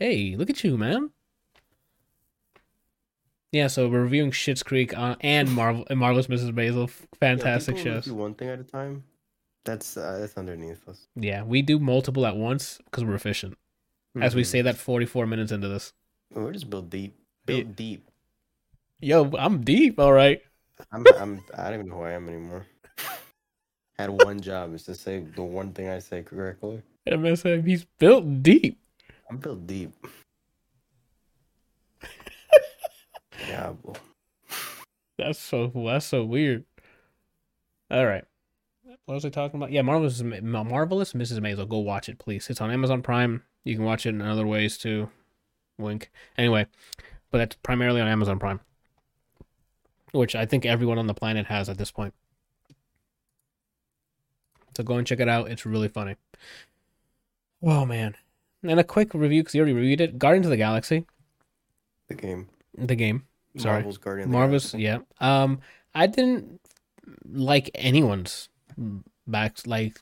hey, look at you, man. Yeah, so we're reviewing Schitt's Creek on, and Marvel and Marvelous Mrs. Maisel, fantastic yeah, shows. Do one thing at a time. That's uh, that's underneath us. Yeah, we do multiple at once because we're efficient. As we Mhm. say that 44 minutes into this. we're just built deep, built deep. Yo, I'm deep, all right. I'm, I'm, I don't even know who I am anymore. Had one job is to say the one thing I say correctly. MSM, he's built deep. I'm built deep. yeah, well, That's so that's so weird. All right. What was I talking about? Yeah, Marvelous Marvelous Mrs. Maisel. Go watch it, please. It's on Amazon Prime. You can watch it in other ways too. Wink. Anyway, but that's primarily on Amazon Prime. which I think everyone on the planet has at this point. So go and check it out. It's really funny. Oh man. And a quick review because you already reviewed it. Guardians of the Galaxy, The game. the game. Sorry. Marvel's Guardian. Marvel's, Galaxy. yeah. Um, I didn't like anyone's backs. Like,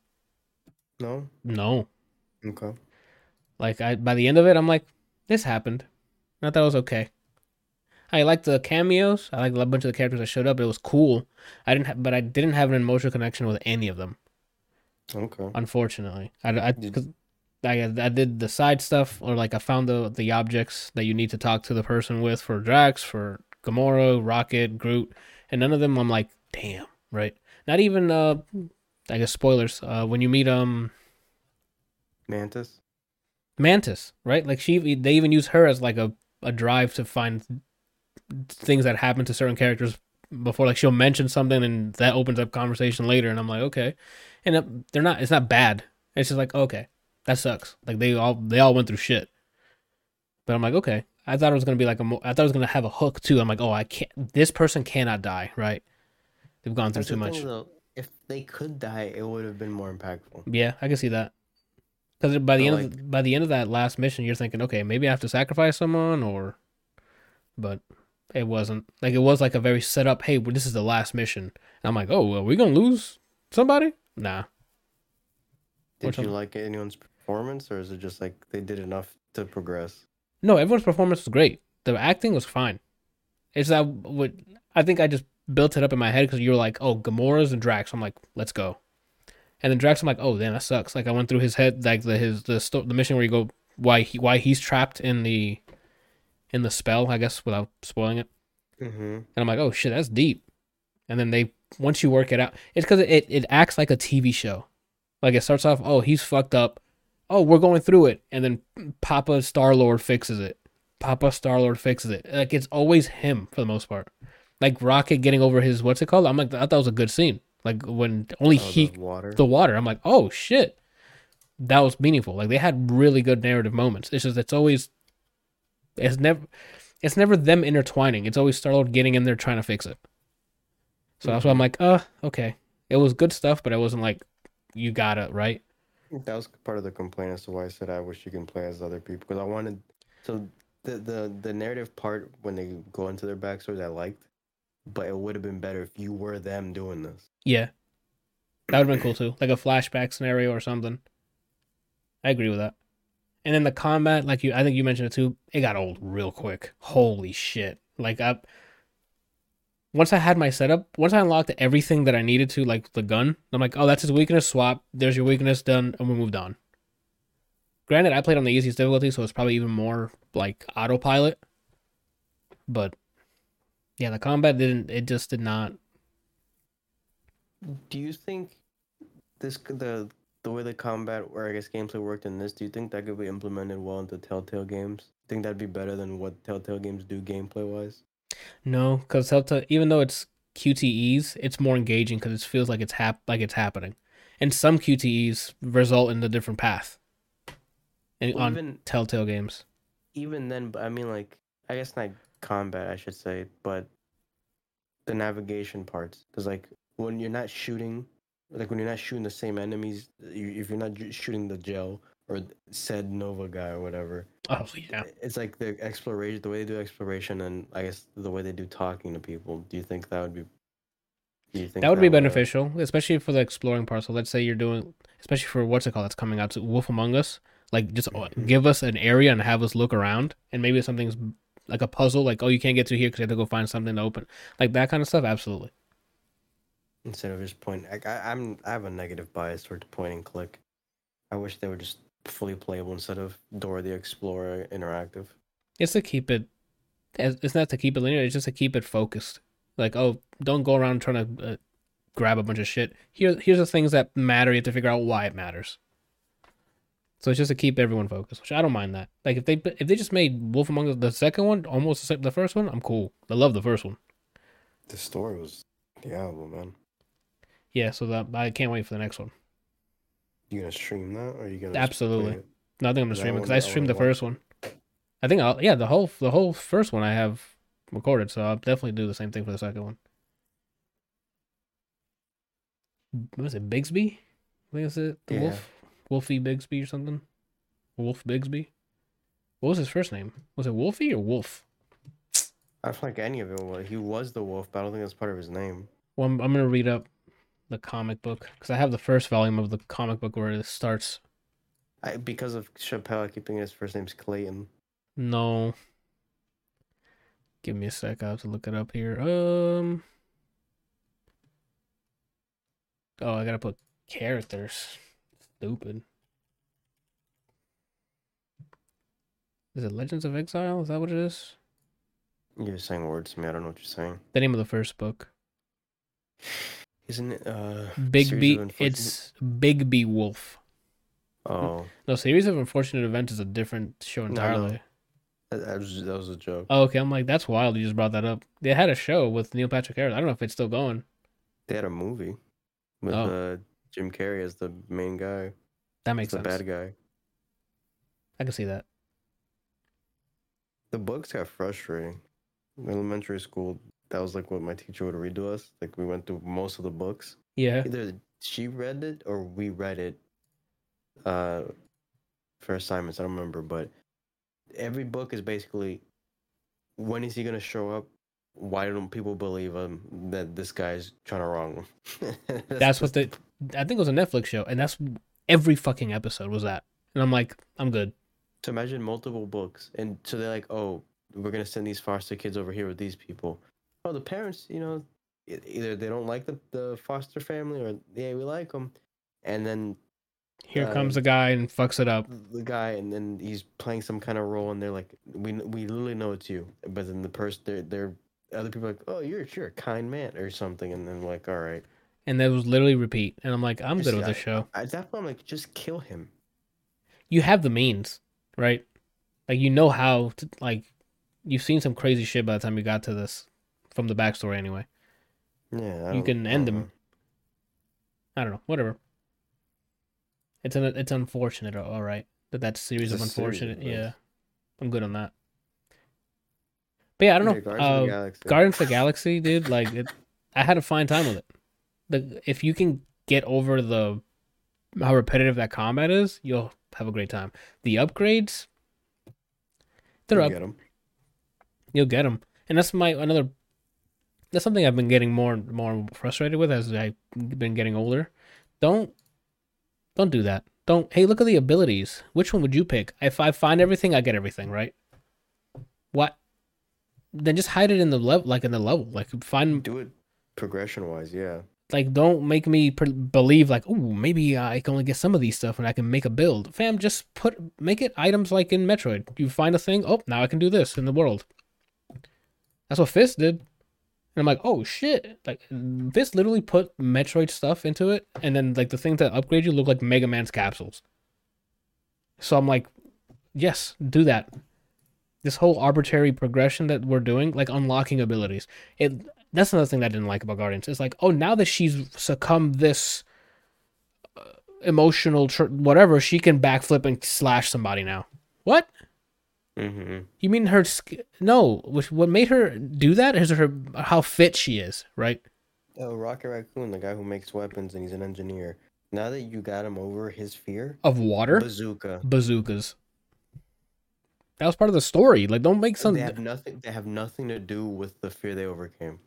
No. no. Okay. Like, I by the end of it, I'm like, this happened. Not that it was okay. I liked the cameos. I liked a bunch of the characters that showed up. It was cool. I didn't, ha- but I didn't have an emotional connection with any of them. Okay. Unfortunately, I, I, Did- cause I, I did the side stuff, or like I found the the objects that you need to talk to the person with for Drax, for Gamora, Rocket, Groot, and none of them. I'm like, damn, right? Not even uh, I guess spoilers. Uh, when you meet um Mantis. Mantis, right? Like she, they even use her as like a a drive to find things that happen to certain characters before. Like she'll mention something, and that opens up conversation later. And I'm like, okay, and uh, they're not. It's not bad. It's just like okay, that sucks. Like they all they all went through shit. But I'm like, okay. I thought it was gonna be like a. Mo- I thought it was gonna have a hook too. I'm like, oh, I can't. This person cannot die, right? They've gone through That's too much. thing, though. If they could die, it would have been more impactful. Yeah, I can see that. Because by the But, end of, by the end of that last mission, you're thinking, okay, maybe I have to sacrifice someone, or, but it wasn't. Like it was like a very set up. Hey, this is the last mission. And I'm like, oh, are we gonna lose somebody? Nah. Did Which you like anyone's performance, or is it just like they did enough to progress? No, everyone's performance was great. The acting was fine. It's that what I think I just built it up in my head because you were like, oh, Gamora's and Drax. I'm like, let's go. And then Drax, I'm like, oh, damn, that sucks. Like I went through his head, like the his the the mission where you go, why he why he's trapped in the in the spell, I guess, without spoiling it. Mm-hmm. And I'm like, oh shit, that's deep. And then they once you work it out, it's because it it acts like a TV show. Like it starts off, oh, he's fucked up. Oh, we're going through it, and then Papa Star Lord fixes it. Papa Star Lord fixes it. Like it's always him for the most part. Like Rocket getting over his what's it called? I'm like, I thought that was a good scene. Like when only Oh, he the water. the water. I'm like, oh shit, that was meaningful. Like they had really good narrative moments. It's just it's always, it's never, it's never them intertwining. It's always Star Lord getting in there trying to fix it. So that's why I'm like, uh, okay, it was good stuff, but it wasn't like you got it right. That was part of the complaint as to why I said I wish you can play as other people because I wanted so the the the narrative part when they go into their backstories I liked, but it would have been better if you were them doing this. Yeah, that would have been cool too, like a flashback scenario or something. I agree with that. And then the combat, like you, I think you mentioned it too. It got old real quick. Holy shit! Like I, once I had my setup, once I unlocked everything that I needed to, like the gun, I'm like, oh, that's his weakness. Swap. There's your weakness done, and we moved on. Granted, I played on the easiest difficulty, so it's probably even more like autopilot. But yeah, the combat didn't. It just did not. Do you think this the the way the combat or I guess gameplay worked in this? Do you think that could be implemented well into Telltale games? Think that'd be better than what Telltale games do gameplay wise? No, because Telltale, even though it's QTEs, it's more engaging because it feels like it's hap- like it's happening. And some QTEs result in a different path. And Well, on even Telltale games, even then, but I mean like I guess not combat I should say, but the navigation parts because like when you're not shooting, like when you're not shooting the same enemies, if you're not shooting the gel or said Nova guy or whatever, oh yeah, it's like the exploration, the way they do exploration, and I guess the way they do talking to people. Do you think that would be? Do you think that would be uh, beneficial, especially for the exploring part. So let's say you're doing, especially for what's it called that's coming out to Wolf Among Us. Like just uh, Mhm. give us an area and have us look around, and maybe something's like a puzzle, like oh you can't get to here because you have to go find something to open, like that kind of stuff. Absolutely. Instead of just point? Like, I, I'm I have a negative bias toward point and click. I wish they were just fully playable instead of Dora the Explorer interactive. it's to keep it it's it's not to keep it linear it's just to keep it focused like oh don't go around trying to uh, grab a bunch of shit here here's the things that matter you have to figure out why it matters so it's just to keep everyone focused which i don't mind that like if they if they just made wolf among us the second one almost the same- the first one i'm cool i love the first one The story was the album, man. Yeah so that i can't wait for the next one You gonna stream that, or you gonna Absolutely. no, i think i'm gonna stream it because i streamed the first one i think i'll yeah the whole the whole first one i have recorded, so I'll definitely do the same thing for the second one. What was it, Bigsby? I think it's it. The Yeah. wolf, Wolfie Bigsby or something. Wolf Bigsby. What was his first name? Was it Wolfie or Wolf? I don't think any of it was. He was the wolf, but I don't think that's part of his name. Well, I'm, I'm gonna read up the comic book because I have the first volume of the comic book where it starts. I, because of Chappelle, I keep thinking his first name's Clayton. No. Give me a sec. I have to look it up here. Um. Oh, I gotta put characters. Stupid. Is it Legends of Exile? Is that what it is? You're saying words to me. I don't know what you're saying. The name of the first book. Isn't it? Uh, Big B. It's Bigby Wolf. Oh, No, Series of Unfortunate Events is a different show no. entirely. that, that was that was a joke. Oh, okay. I'm like, that's wild. You just brought that up. They had a show with Neil Patrick Harris. I don't know if it's still going. They had a movie with Oh. uh, Jim Carrey as the main guy. That makes the sense. bad guy. I can see that. The books got frustrating. Elementary school, that was like what my teacher would read to us. Like we went through most of the books. Yeah. Either she read it or we read it uh for assignments. I don't remember, but every book is basically when is he gonna show up? Why don't people believe him that this guy's trying to wrong him? That's what the I think it was a Netflix show, and that's every fucking episode was that. And I'm like, I'm good. So imagine multiple books, and so they're like, "Oh, we're gonna send these foster kids over here with these people." Oh, the parents, you know, either they don't like the the foster family, or yeah, we like them, and then Here Uh, comes the guy and fucks it up. the guy, and then he's playing some kind of role, and they're like, "We we literally know it's you," but then the person, they're they're other people are like, "Oh, you're you're a kind man" or something, and then like, "All right," And that was literally repeat. And I'm like, I'm Just- good with this show. At that point, I'm like, just kill him. You have the means, right? Like you know how to like you've seen some crazy shit by the time you got to this from the backstory anyway. Yeah, I You can end know. I don't know. Whatever. It's an it's unfortunate, all right. That that series It's of a series unfortunate. yeah. I'm good on that. But yeah, I don't Yeah, know. Guardians of the Uh, Galaxy. Guardians of the Galaxy, dude. Like, it, I had a fine time with it. The if you can get over the how repetitive that combat is, you'll have a great time. The upgrades, they're You up. get 'em. You'll get them, and that's my another. That's something I've been getting more and more frustrated with as I've been getting older. Don't don't do that. Don't. Hey, look at the abilities. Which one would you pick? If I find everything, I get everything, right? What? Then just hide it in the level, like in the level. Like find Do it progression wise, yeah. like don't make me believe like oh maybe I can only get some of these stuff and I can make a build. Fam, just put make it items like in Metroid. You find a thing, oh now I can do this in the world. That's what Fist did, and I'm like oh shit, like this literally put Metroid stuff into it, and then like the things that upgrade you look like Mega Man's capsules. So I'm like, yes, do that. This whole arbitrary progression that we're doing, like unlocking abilities, it that's another thing that I didn't like about Guardians. It's like, oh, now that she's succumbed this uh, emotional tr- whatever, she can backflip and slash somebody now. What? Mm-hmm. You mean her? sk- No, which- what made her do that is her how fit she is, right? Oh, Rocket Raccoon, the guy who makes weapons and he's an engineer. Now that you got him over his fear, Of water, bazooka. bazookas. That was part of the story. Like, don't make some. They have nothing. They have nothing to do with the fear they overcame.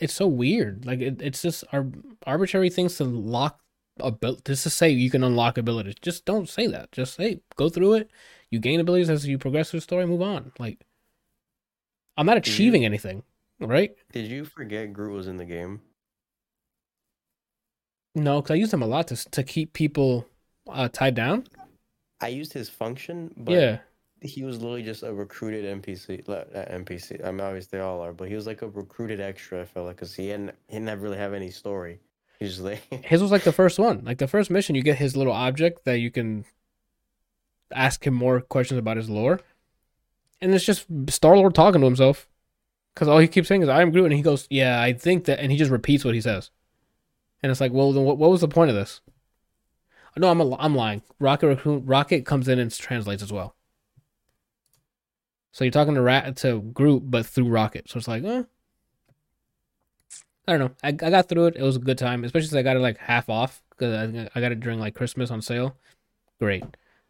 It's so weird. Like, it, it's just ar- arbitrary things to lock a build. Just to say you can unlock abilities. Just don't say that. Just say go through it. You gain abilities as you progress through the story. Move on. Like, I'm not Do you- achieving anything, right? Did you forget Groot was in the game? No, because I use him a lot to to keep people uh, tied down. I used his function, but yeah. he was literally just a recruited NPC. Not NPC. I mean, obviously they all are, but he was like a recruited extra. I felt like because he hadn't he didn't really have any story. Like, His was like the first one. Like the first mission, you get his little object that you can ask him more questions about his lore. And it's just Star Lord talking to himself. Because all he keeps saying is, I am Groot. And he goes, Yeah, I think that. And he just repeats what he says. And it's like, Well, then what, what was the point of this? No, I'm, a, I'm lying. Rocket Raccoon, Rocket comes in and translates as well. So you're talking to rat to Groot, but through Rocket. So it's like, eh. I don't know. I, I got through it. It was a good time, especially since I got it like half off because I, I got it during like Christmas on sale. Great.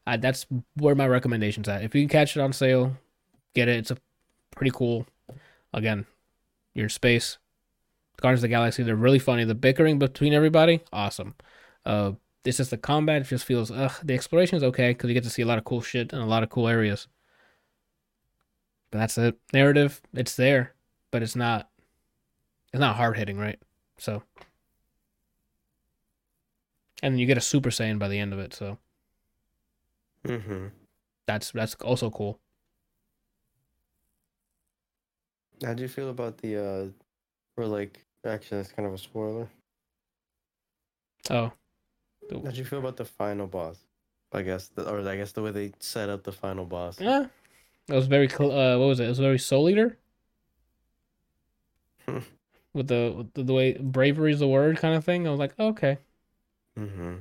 I, that's where my recommendations at. If you can catch it on sale, get it. It's a pretty cool. Again, you're in space. Guardians of the Galaxy, they're really funny. The bickering between everybody, awesome. Uh, it's just the combat it just feels. Ugh, the exploration is okay because you get to see a lot of cool shit and a lot of cool areas. But that's it. Narrative, it's there, but it's not. It's not hard hitting, right? So. And you get a Super Saiyan by the end of it, so. Mm-hmm. That's that's also cool. How do you feel about the uh or like actually that's kind of a spoiler. Oh. How do you feel about the final boss? I guess the, or I guess the way they set up the final boss. Yeah. It was very cl- uh what was it? It was very Soul Eater. with the with the, the way bravery is the word kind of thing. I was like, oh, okay. Mm-hmm.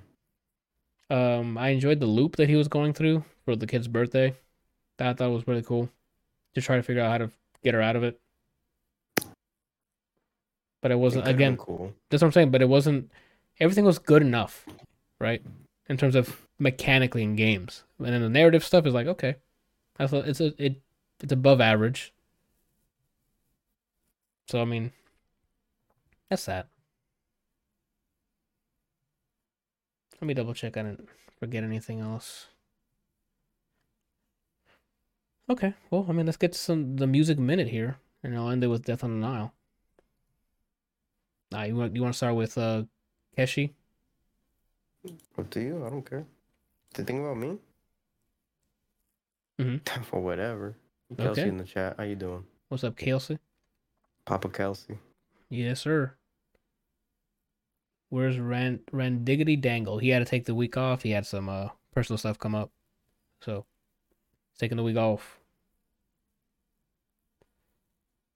Um, I enjoyed the loop that he was going through for the kid's birthday. That I thought was really cool. To try to figure out how to get her out of it. But it wasn't again. cool. That's what I'm saying. But it wasn't. Everything was good enough, right? In terms of mechanically in games, and then the narrative stuff is like okay, I thought it's a it it's above average. So I mean, that's that. Let me double check I didn't forget anything else. Okay, well, I mean, let's get some the music minute here, and I'll end it with Death on the Nile. Ah, you want you want to start with uh, Keshi? Up to you. I don't care. The thing about me? Mhm. For whatever. Kelsey Okay. in the chat. How you doing? What's up, Kelsey? Papa Kelsey. Yes, sir. Where's Rand Randiggity Dangle? He had to take the week off. He had some uh personal stuff come up, so he's taking the week off.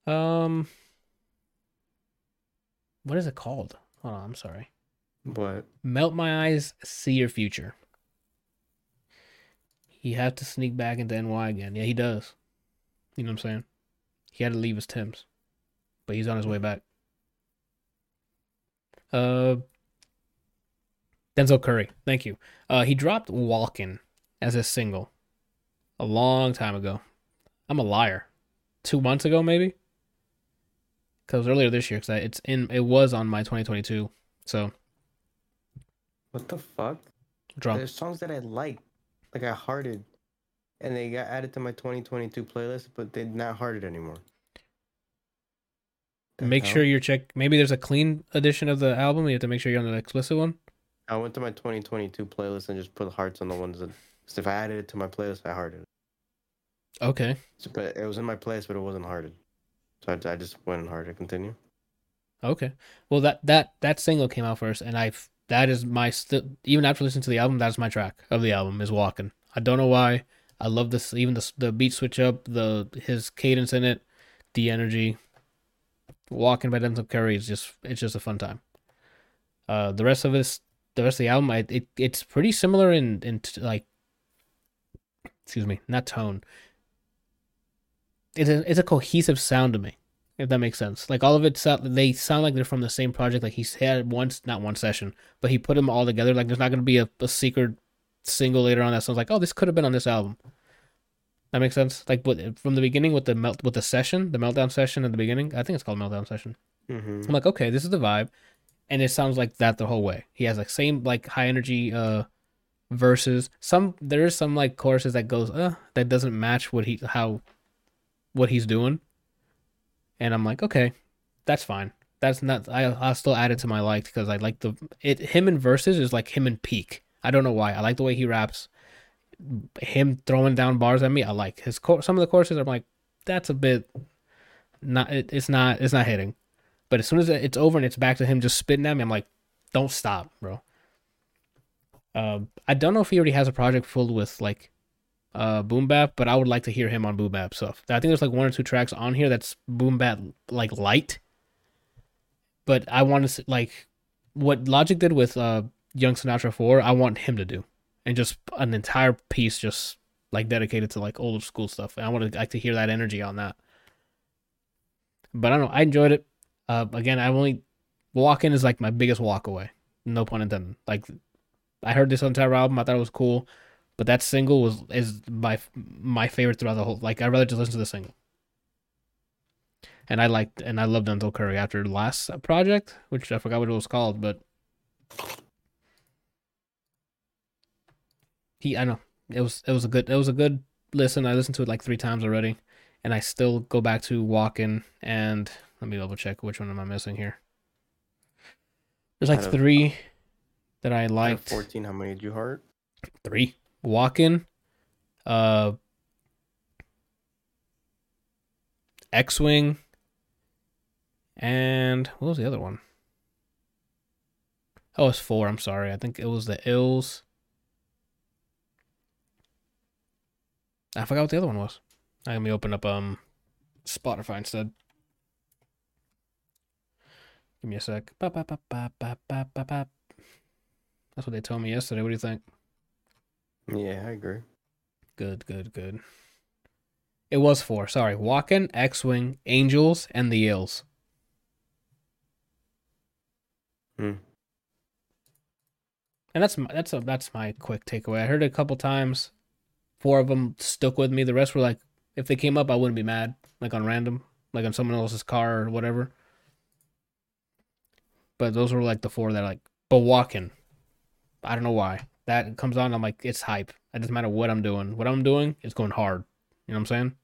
Um, what is it called? Hold on, I'm sorry. What? Melt my eyes, see your future. He had to sneak back into NY again. Yeah, he does. You know what I'm saying? He had to leave his Tim's, but he's on his way back. Uh, Denzel Curry, thank you. Uh, he dropped "Walkin" as a single a long time ago. I'm a liar. Two months ago, maybe. Because earlier this year, because it's in, it was on my 2022. So what the fuck? drop. There's songs that I like, like I hearted, and they got added to my 2022 playlist, but they're not hearted anymore. Make hell? sure you're check. Maybe there's a clean edition of the album. You have to make sure you're on the explicit one. I went to my 2022 playlist and just put hearts on the ones that. Cause if I added it to my playlist, I hearted it. Okay. So, but it was in my playlist, but it wasn't hearted. So I, I just went and hearted. Continue. Okay. Well, that that that single came out first, and I that is my st- even after listening to the album, that's my track of the album is "Walking." I don't know why. I love this. Even the the beat switch up, the his cadence in it, the energy. "Walking" by Denzel Curry is just it's just a fun time. Uh, the rest of this, the rest of the album, I, it it's pretty similar in in t- like. Excuse me, not tone. It's a it's a cohesive sound to me if that makes sense. Like all of it, sound, they sound like they're from the same project. Like he's had once, not one session, but he put them all together. Like there's not going to be a, a secret single later on that sounds like, oh, this could have been on this album. That makes sense. Like with, from the beginning with the melt with the session, the meltdown session at the beginning. I think it's called meltdown session. Mm-hmm. I'm like, okay, this is the vibe, and it sounds like that the whole way. He has like same like high energy uh verses. Some there is some like choruses that goes uh that doesn't match what he how what he's doing, and I'm like, okay, that's fine. That's not. I I'll still add it to my liked because I like the it. Him in verses is like him in peak. I don't know why. I like the way he raps. Him throwing down bars at me, I like his chor- some of the courses. I'm like, that's a bit not. It, it's not. It's not hitting. But as soon as it's over and it's back to him just spitting at me, I'm like, don't stop, bro. Um, I don't know if he already has a project filled with like uh boom bap, but I would like to hear him on boom bap stuff. I think there's like one or two tracks on here that's boom bap like light. But I want to see, like what Logic did with uh Young Sinatra 4, I want him to do. And just an entire piece just like dedicated to like old school stuff. And I would like to hear that energy on that. But I don't know. I enjoyed it. Uh, again, I only walk in is like my biggest walk away. No pun intended. Like I heard this entire album, I thought it was cool, but that single was is my my favorite throughout the whole. Like I'd rather just listen to the single. And I liked and I loved Denzel Curry after last project, which I forgot what it was called, but he I know it was it was a good it was a good listen. I listened to it like three times already, and I still go back to Walking and let me double check which one am I missing here. There's like of- three that I liked. 14, how many did you heart? Three. Walking, uh, X Wing, and what was the other one? Oh, it's four. I'm sorry. I think it was the Ills. I forgot what the other one was. Let me open up um Spotify instead. Give me a sec. Ba, ba, ba, ba, ba, ba, ba. That's what they told me yesterday. What do you think? Yeah, I agree. Good, good, good. It was four. Sorry, Walken, X-wing, Angels, and the Ills. Hmm. And that's my, that's a that's my quick takeaway. I heard it a couple times. Four of them stuck with me. The rest were like, if they came up, I wouldn't be mad. Like on random, like on someone else's car or whatever. But those were like the four that like. But walking. I don't know why that comes on. I'm like, it's hype. It doesn't matter what I'm doing. What I'm doing is going hard. You know what I'm saying?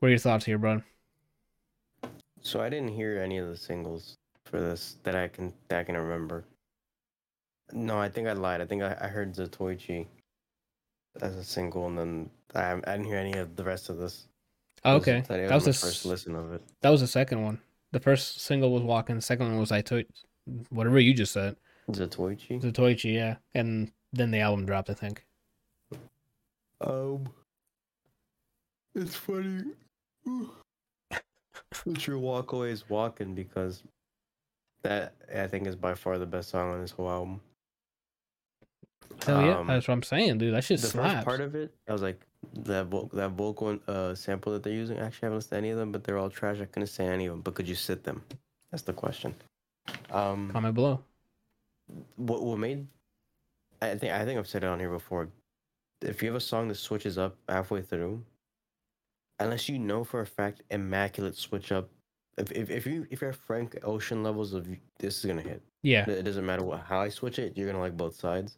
What are your thoughts here, bro? So I didn't hear any of the singles for this that I can that I can remember. No, I think I lied. I think I, I heard Zatoichi as a single, and then I, I didn't hear any of the rest of this. Oh, It was- okay, That that was the first listen of it. that was the second one. The first single was Walking. The second one was I told whatever you just said. Zatoichi. Zatoichi, yeah, and then the album dropped. I think. Um, it's funny. What's your walkaway is walking because that I think is by far the best song on this whole album. Hell yeah, Um, that's what I'm saying, dude. That shit the slaps. first part of it, I was like that vo- that vocal uh, sample that they're using. Actually, I haven't listened to any of them, but they're all trash. I couldn't say any of them. But could you sit them? That's the question. Um, Comment below. what what made I think I think I've said it on here before. If you have a song that switches up halfway through, unless you know for a fact immaculate switch up, if if, if you if you're Frank Ocean levels of this is gonna hit. Yeah, It doesn't matter what how I switch it, you're gonna like both sides.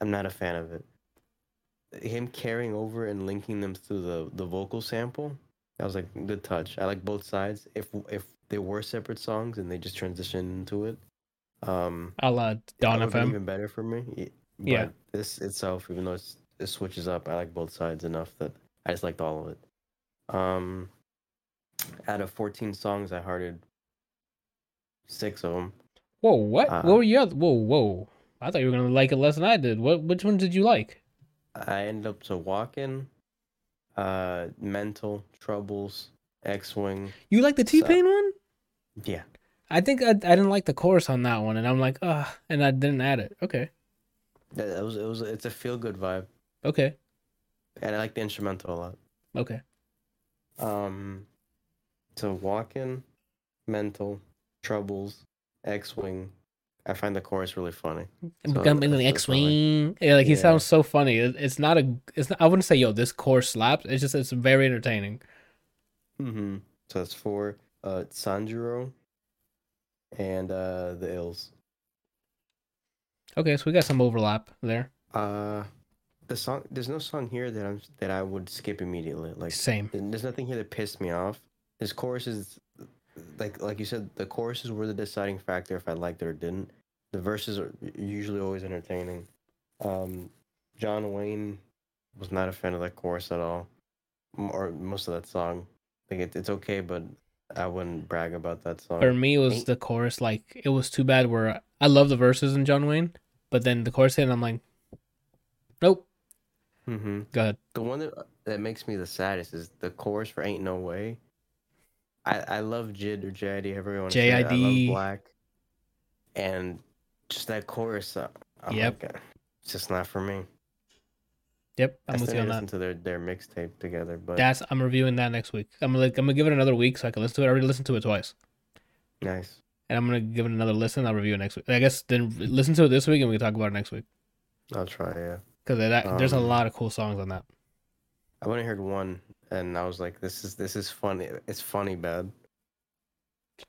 I'm not a fan of it. Him carrying over and linking them through the the vocal sample, that was like good touch. I like both sides. If if they were separate songs and they just transitioned into it, um, a la would've FM. even better for me. But Yeah. this itself, even though it's, it switches up, I like both sides enough that I just liked all of it. Um, out of 14 songs, I hearted six of them. Whoa, what? Uh, were you? Whoa, whoa! I thought you were gonna like it less than I did. What? Which one did you like? I ended up to walking, uh, mental troubles, X Wing. You like the T Pain one? Yeah, I think I, I didn't like the chorus on that one, and I'm like, ah, and I didn't add it. Okay, that, that was it was it's a feel good vibe, okay, and I like the instrumental a lot. okay. Um, so walking, mental troubles, X Wing. I find the chorus really funny. So becoming an that's- X that's what I like. Wing. Yeah, like he Yeah. sounds so funny. It, it's not a. It's not. I wouldn't say yo this chorus slaps. It's just it's very entertaining. Mm-hmm. So that's for uh Sanjuro and uh the Ills. Okay, so we got some overlap there. Uh the song there's no song here that I'm that I would skip immediately. Like Same. there's nothing here that pissed me off. His chorus is like like you said, the choruses were the deciding factor if I liked it or didn't. The verses are usually always entertaining. Um John Wayne was not a fan of that chorus at all. Or most of that song. Like it, it's okay, but I wouldn't brag about that song. For me, it was Ain't- the chorus. Like it was too bad. Where I love the verses in John Wayne, but then the chorus hit, and I'm like, nope. Mm-hmm. Go ahead. The one that that makes me the saddest is the chorus for "Ain't No Way." I I love Jid or JID, however you want to say it. I JID. love 6LACK, and just that chorus. Uh, I'm Yep. like, uh, it's just not for me. Yep, I I'm with you on that. listen to their their mixtape together, but That's I'm reviewing that next week. I'm like, I'm gonna give it another week so I can listen to it. I already listened to it twice, nice. and I'm gonna give it another listen. I'll review it next week. I guess then listen to it this week and we can talk about it next week I'll try. Yeah, because there's a Um, lot of cool songs on that. I've only heard one, and I was like, "This is this is funny. It's funny bad."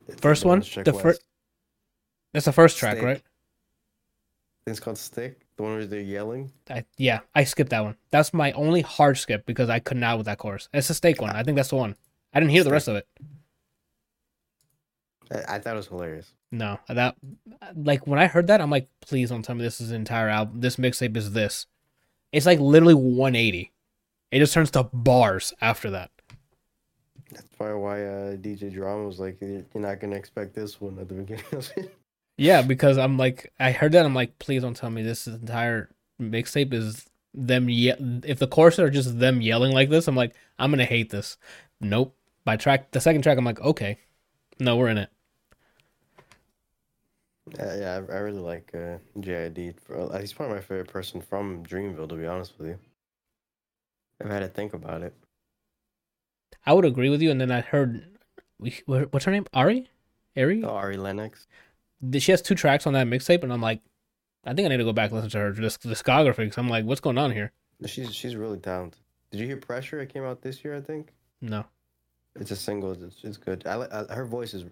It's First one, the first. fir- That's the first track, Steak. right? It's called Stick. The one where they're yelling. I, yeah, I skipped that one. That's my only hard skip because I could not with that chorus. It's a steak one. I think that's the one. I didn't hear the rest of it. I, I thought it was hilarious. No, that like when I heard that, I'm like, please don't tell me this is an entire album. This mixtape is this. It's like literally 180. It just turns to bars after that. That's probably why uh, DJ Drama was like, "You're not gonna expect this one at the beginning of it." Yeah, because I'm like, I heard that. I'm like, please don't tell me this entire mixtape is them. Ye- if the choruses are just them yelling like this, I'm like, I'm gonna hate this. Nope. By track, the second track, I'm like, okay, no, we're in it. Uh, yeah, I, I really like uh, JID. For, he's probably my favorite person from Dreamville, to be honest with you. I've had to think about it. I would agree with you. And then I heard, we- what's her name? Ari, Ari. Oh, Ari Lennox. She has two tracks on that mixtape, and I'm like, I think I need to go back and listen to her disc- discography. Because I'm like, what's going on here? She's she's really talented. Did you hear Pressure? It came out this year, I think. No, It's a single. It's, it's good. I, uh her voice is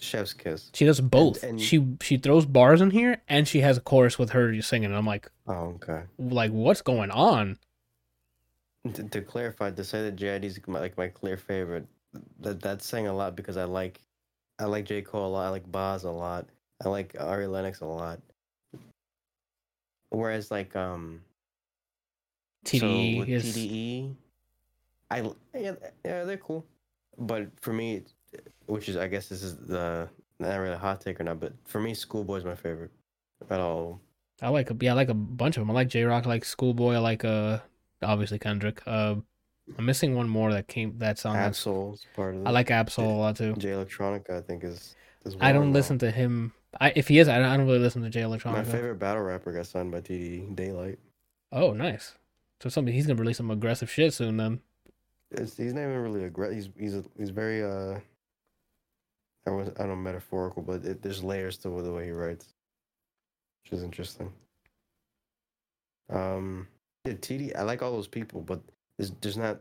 chef's kiss. she does both. and- she she throws bars in here, and she has a chorus with her singing. And I'm like, Oh, okay. like what's going on? To, to clarify, to say that JID is my, like my clear favorite, that that's saying a lot because I like, I like J Cole a lot. I like Bas a lot. I like Ari Lennox a lot. Whereas like um, TDE so is TDE, I yeah yeah they're cool, but for me, which is I guess this is the not really a hot take or not, but for me, Schoolboy's my favorite. At all, I like a, yeah, I like a bunch of them. I like Jay Rock, I like Schoolboy, I like uh obviously Kendrick. Uh, I'm missing one more that came that song. Ab-Soul's part of it. I like Absol a lot too. Jay Electronica. I think is. is I don't listen to him. I if he is, I don't, I don't really listen to Jay Electronica. My favorite battle rapper got signed by TDE, Daylyt. Oh, nice. So something he's gonna release some aggressive shit soon. Then It's, he's not even really aggressive. He's he's a, he's very uh. I was I don't know metaphorical, but it, there's layers to the way he writes, which is interesting. Um, yeah, TD. I like all those people, but there's there's not.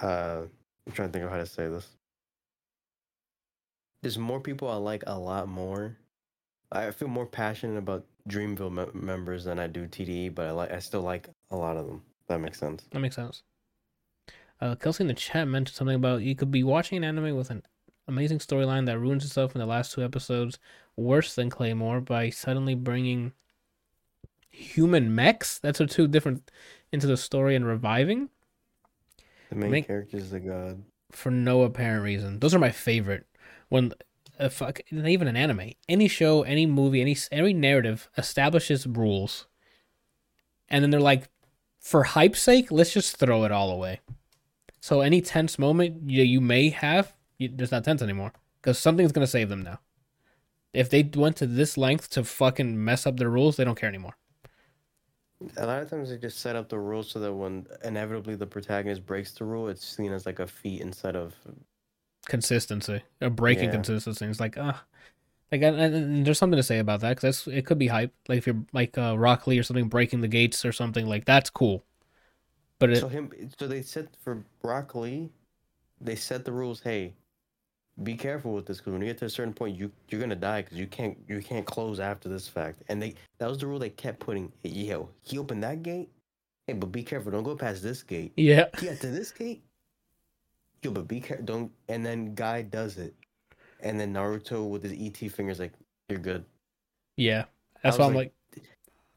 Uh, I'm trying to think of how to say this. There's more people I like a lot more. I feel more passionate about Dreamville me- members than I do TDE, but I like I still like a lot of them. That makes sense. that makes sense. Uh, Kelsey in the chat mentioned something about you could be watching an anime with an amazing storyline that ruins itself in the last two episodes, worse than Claymore, by suddenly bringing human mechs. That's a two different into the story and reviving The main Make- character is the god. for no apparent reason. Those are my favorite. When uh, fuck, even an anime, any show, any movie, any every narrative establishes rules, and then they're like, for hype's sake, let's just throw it all away. So any tense moment you, you may have, you, there's not tense anymore because something's gonna save them now. If they went to this length to fucking mess up their rules, they don't care anymore. A lot of times they just set up the rules so that when inevitably the protagonist breaks the rule, it's seen as like a feat instead of consistency a breaking Yeah. consistency. It's like, ah, like, and, and- there's something to say about that because it could be hype. Like if you're like uh, Rock Lee or something breaking the gates or something like that's cool. But it, so him. So they set for Rock Lee, they set the rules. Hey, be careful with this because when you get to a certain point, you you're gonna die because you can't you can't close after this fact. And they that was the rule they kept putting. Hey, yo, he opened that gate. Hey, but be careful. Don't go past this gate. yeah, Yeah, to this gate. Yo, but be careful. Don't. And then Guy does it, and then Naruto with his ET fingers like you're good. yeah, that's why I'm like, like,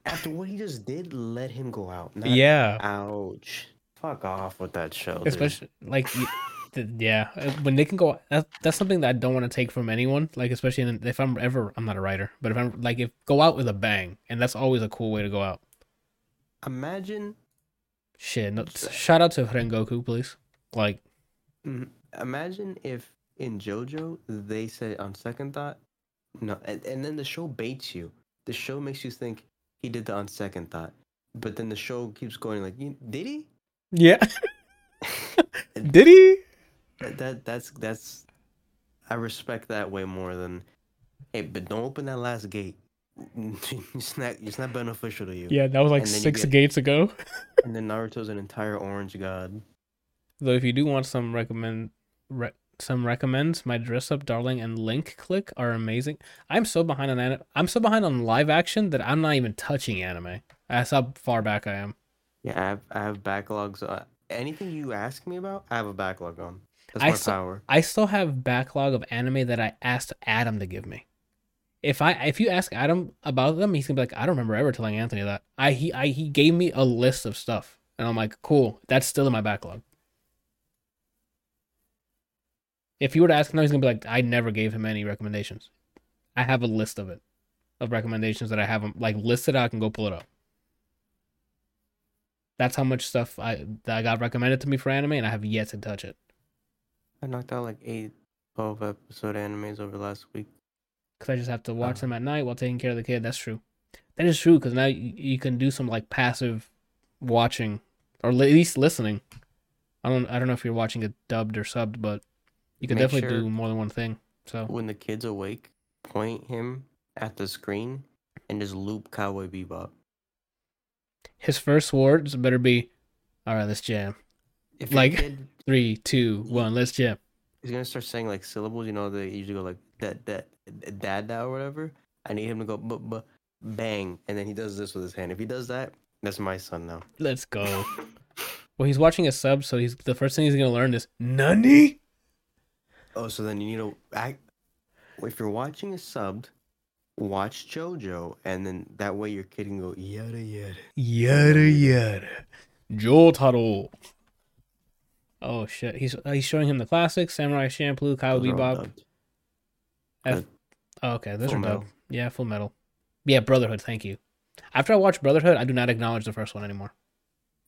After what he just did, let him go out. Not, yeah, Ouch. Fuck off with that show. dude. especially like. Yeah, uh, when they can go, that, that's something that I don't want to take from anyone. Like, especially in, if I'm ever, I'm not a writer, but if I'm like, if go out with a bang, and that's always a cool way to go out. Imagine, Shit, no, shout out to Rengoku, please. Like, mm, imagine if in JoJo they said on second thought, no, and, and then the show baits you. The show makes you think he did the on second thought. but then the show keeps going like, did he? Yeah. Did he? That, that that's that's I respect that way more than hey, but don't open that last gate. it's not it's not beneficial to you. Yeah, that was like And then you six get- gates ago. And then Naruto's an entire orange god. Though if you do want some recommend re- some recommends, my dress up darling and link click are amazing. I'm so behind on anime. I'm so behind on live action that I'm not even touching anime. That's how far back I am. Yeah, I have I have backlogs. Uh, anything you ask me about, I have a backlog on. That's I saw- power. I still have backlog of anime that I asked Adam to give me. If I if you ask Adam about them, he's gonna be like, I don't remember ever telling Anthony that. I he I he gave me a list of stuff, and I'm like, cool, that's still in my backlog. If you were to ask him now, he's gonna be like, I never gave him any recommendations. I have a list of it, of recommendations that I have them like listed. out. I can go pull it up. That's how much stuff I that I got recommended to me for anime, and I have yet to touch it. I knocked out like eight, 12 episode animes over last week. because I just have to watch Uh. them at night while taking care of the kid. That's true. That is true because now you, you can do some like passive watching or li- at least listening. I don't I don't know if you're watching it dubbed or subbed, but you can Make definitely sure- do more than one thing. So When the kid's awake, point him at the screen and just loop Cowboy Bebop. his first words better be, "All right, let's jam." If Like- kid Three, two, one, let's jam. he's gonna start saying like syllables, you know, they usually go like that, that, dad, dad, or whatever. I need him to go, but, but, bang, and then he does this with his hand. If he does that, that's my son now. Let's go. well, he's watching a sub, so he's the first thing he's gonna learn is Nani. Oh, so then you need to act. If you're watching a subbed, watch JoJo, and then that way your kid can go yada yada. Yada yada. Jotaro. Oh shit! He's uh, he's showing him the classics: Samurai Champloo, Cowboy Those Bebop. F- oh, okay, those Full are dope. Yeah, Full Metal. Yeah, Brotherhood. Thank you. After I watched Brotherhood, I do not acknowledge the first one anymore.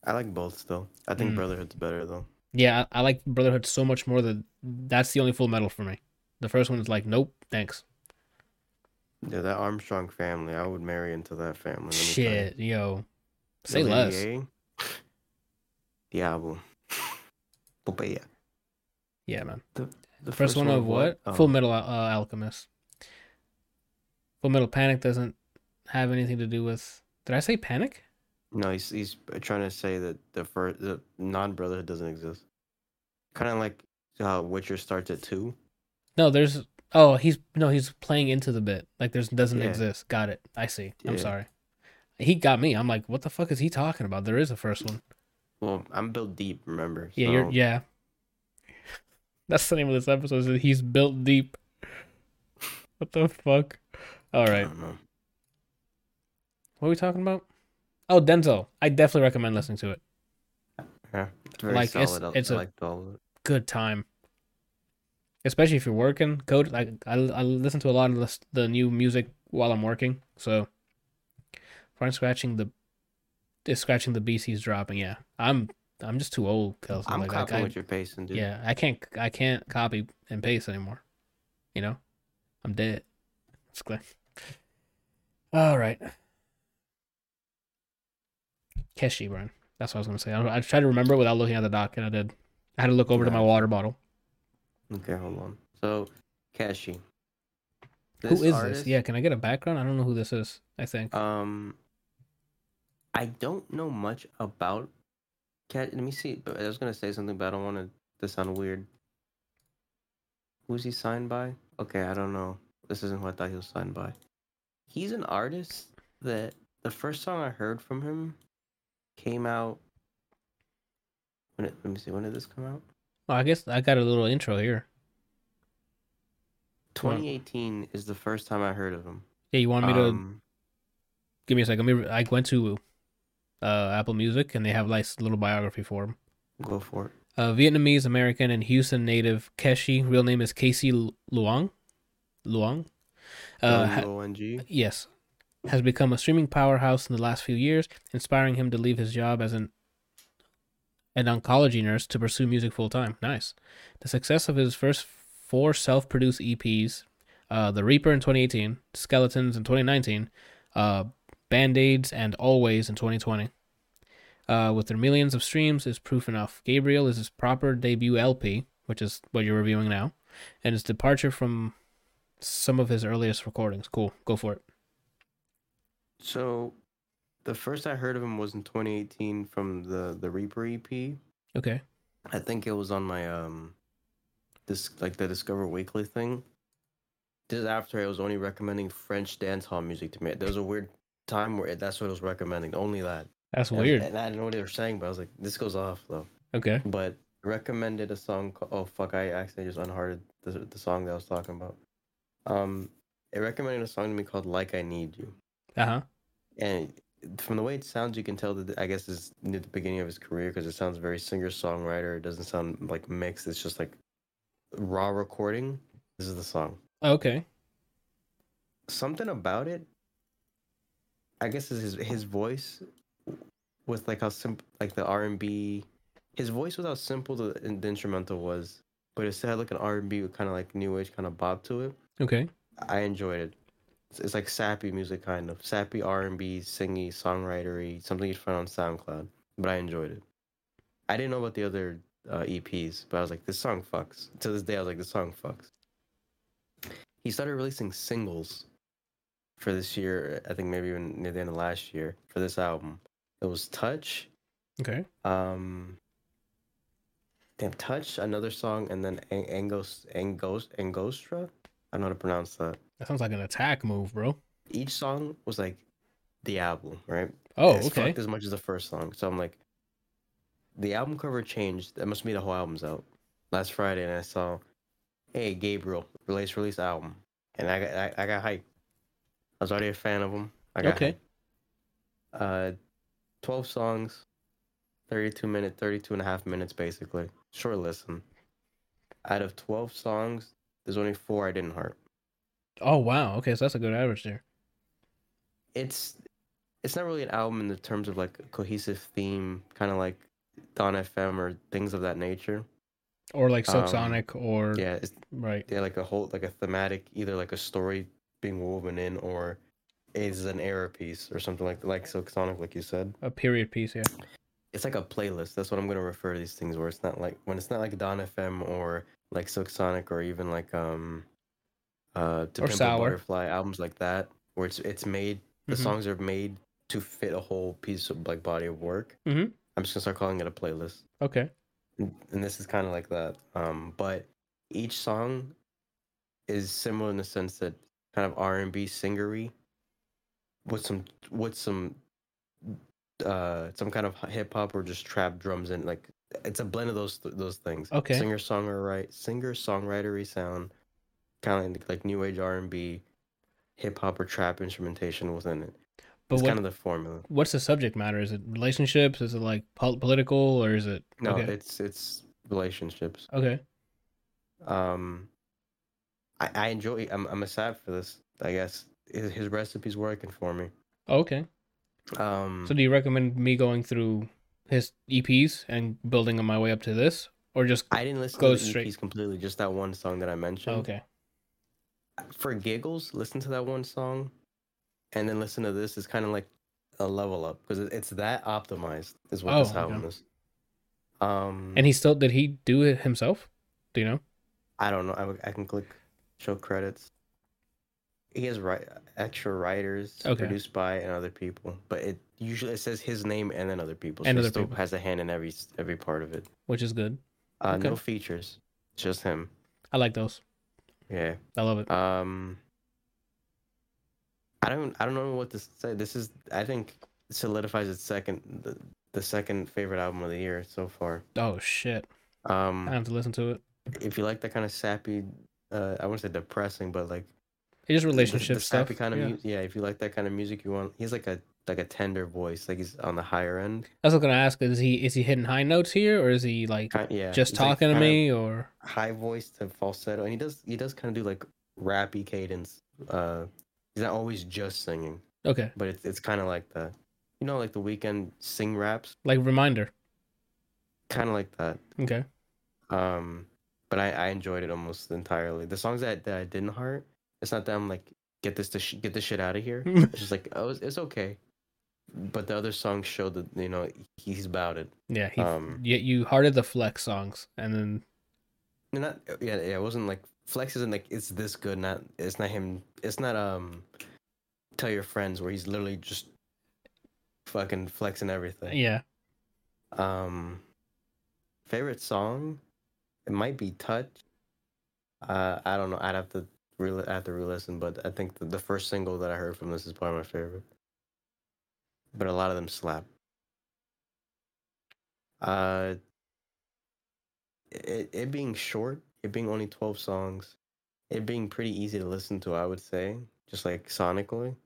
I like both still. I think Mm. Brotherhood's better though. Yeah, I, I like Brotherhood so much more that that's the only Full Metal for me. The first one is like, nope, thanks. Yeah, that Armstrong family, I would marry into that family. let me tell you. Shit, yo, say less. Lady A, Diablo. Popeye. Yeah, man. The The first, one of what? Oh. Full Metal uh, Alchemist. Full Metal Panic doesn't have anything to do with. Did I say Panic? No, he's he's trying to say that the first the non brotherhood doesn't exist. Kind of like how Witcher starts at two. No, there's. Oh, he's no, he's playing into the bit. Like there's doesn't Yeah. exist. Got it. I see. I'm Yeah. sorry. He got me. I'm like, what the fuck is he talking about? There is a first one. Well, I'm built deep. Remember? Yeah, you're. Yeah. That's the name of this episode. Is he's built deep. What the fuck? All right. I don't know. What are we talking about? Oh, Denzel. I definitely recommend listening to it. Yeah, it's very Like, it's- solid. It's I a- liked all of it. Good time. Especially if you're working. Code. Like I, I listen to a lot of the, the new music while I'm working. So, I'm scratching the, is scratching the he's dropping. Yeah, I'm. I'm just too old, Kelsey. I'm like, copying I, what you're pasting, dude. Yeah, I can't I can't copy and paste anymore. You know? I'm dead. It's clear. All right. Keshi, Brian. That's what I was gonna say. I, I tried to remember without looking at the doc, and I did. I had to look over to my water bottle. Okay, hold on. So, Keshi. who is this? Yeah, can I get a background? I don't know who this is. I think. Um, I don't know much about Cat. Let me see. But I was gonna say something, but I don't want to sound weird. Who's he signed by? Okay, I don't know. This isn't who I thought he was signed by. He's an artist that the first song I heard from him came out. When it, let me see. When did this come out? oh, I guess I got a little intro here. 2018 is the first time I heard of him. Yeah, you want me to Um, give me a second? Let me, I went to uh, Apple Music, and they have like a little biography for him. go for it. Uh, Vietnamese American and Houston native Keshi, real name is Casey Lu- Luong. Luong. Uh, ha- yes, has become a streaming powerhouse in the last few years, inspiring him to leave his job as an an oncology nurse to pursue music full time. Nice. The success of his first four self-produced EPs, uh, The Reaper in 2018, Skeletons in 2019, uh, Band Aids, and Always in 2020. Uh, with their millions of streams is proof enough. Gabriel is his proper debut LP, which is what you're reviewing now, and his departure from some of his earliest recordings. Cool, go for it. So, the first I heard of him was in 2018 from the the Reaper EP. Okay. I think it was on my um, this like the Discover Weekly thing. This after I was only recommending French dance hall music to me. There was a weird time where that's what it was recommending. Only that. That's And- weird. And I didn't know what they were saying, but I was like, this goes off though. Okay. But recommended a song. Called, oh fuck! I accidentally just unhearted the the song that I was talking about. Um, it recommended a song to me called "Like I Need You," Uh huh. and from the way it sounds, you can tell that I guess it's near the beginning of his career because it sounds very singer songwriter. It doesn't sound like mixed. It's just like raw recording. This is the song. Okay. Something about it. I guess is his his voice with like how simple like the R and B. His voice was how simple the, the instrumental was, but it still had like an R and B kind of like new age kind of bob to it. Okay. I enjoyed it. It's, it's like sappy music, kind of sappy R and B, singy, songwritery, something you'd find on SoundCloud. But I enjoyed it. I didn't know about the other uh, EPs, but I was like, this song fucks. To this day, I was like, this song fucks. He started releasing singles for this year. I think maybe even near the end of last year for this album. It was Touch, Okay. um, damn Touch, another song, and then Ang- Angos Angos Angostra. I don't know how to pronounce that. That sounds like an attack move, bro. each song was like the album, right? Oh, It's okay. as much as the first song. So I'm like, the album cover changed. That must mean the whole album's out. Last Friday, and I saw, hey Gabriel, release release album, and I got I, I got hyped. I was already a fan of them. I got Okay. Uh, twelve songs, thirty-two minute, 32 and a half minutes basically. Short listen. Out of twelve songs, there's only four I didn't heart. Oh, wow. Okay, so that's a good average there. it's it's not really an album in the terms of like a cohesive theme, kind of like Dawn FM or things of that nature. Or like Silk Sonic, Um, or Yeah, it's right. yeah like a whole like a thematic, either like a story being woven in or is an era piece or something like like Silk Sonic, like you said. A period piece, yeah. It's like a playlist. That's what I'm gonna refer to these things where it's not like when it's not like Dawn FM or like Silk Sonic or even like um uh To Or Pimp Sour. Butterfly albums like that where it's it's made the Mhm. songs are made to fit a whole piece of like body of work. Mm-hmm. I'm just gonna start calling it a playlist, Okay. and this is kind of like that. Um, but each song is similar in the sense that kind of R and B singery with some with some uh some kind of hip hop or just trap drums and like it's a blend of those those things. Okay. Singer songwriter right singer songwritery sound, kind of like, like new age R and B, hip hop or trap instrumentation within it. But it's what, kind of the formula. what's the subject matter? Is it relationships? Is it like pol- political, or is it? No, okay. it's it's relationships. okay. Um, I, I enjoy. I'm I'm a sad for this. I guess his, his recipe's working for me. Okay. Um, So do you recommend me going through his EPs and building on my way up to this, or just I didn't listen goes to the straight- EPs completely. Just that one song that I mentioned. okay? For giggles, listen to that one song, and then listen to this. Is kind of like a level up because it's that optimized. Is what this Oh, album okay. is. Um, And he still did he do it himself? Do you know? I don't know. I, I can click show credits. He has right extra writers Okay. produced by and other people, but it usually it says his name and then other people. And he other still people. has a hand in every every part of it. Which is good. Uh, Okay. No features, just him. I like those. Yeah. I love it. Um. I don't. I don't know what to say. This is. I think solidifies its second the, the second favorite album of the year so far. Oh shit! Um. I have to listen to it. if you like that kind of sappy, uh, I wouldn't say depressing, but like It's just the- relationship the, stuff. sappy kind of yeah. music. Yeah, if you like that kind of music, you want. He's like a like a tender voice, like he's on the higher end. I was gonna ask: Is he is he hitting high notes here, or is he like Kind, yeah, just he's, like, talking to me, or High voice to falsetto, and he does he does kind of do like rappy cadence. Uh, he's not always just singing, okay? but it's it's kind of like the, You know, like the Weeknd sing raps, Like reminder. kind of like that. Okay. Um, but I, I enjoyed it almost entirely. The songs that, that I didn't heart, it's not that I'm like get this to sh- get this shit out of here. it's just like oh, it's, it's okay. But the other songs show that you know he's about it. Yeah, he, Um, yet you hearted the flex songs, and then Not yeah, yeah. It wasn't like flex isn't like it's this good. Not it's not him. It's not um. Tell your friends where he's literally just fucking flexing everything. yeah, Um, favorite song, it might be "Touch." Uh, I don't know. I'd have to re- I have to re-listen, but I think the, the first single that I heard from this is probably my favorite. But a lot of them slap. Uh, it it being short, it being only twelve songs, it being pretty easy to listen to, I would say, just like sonically.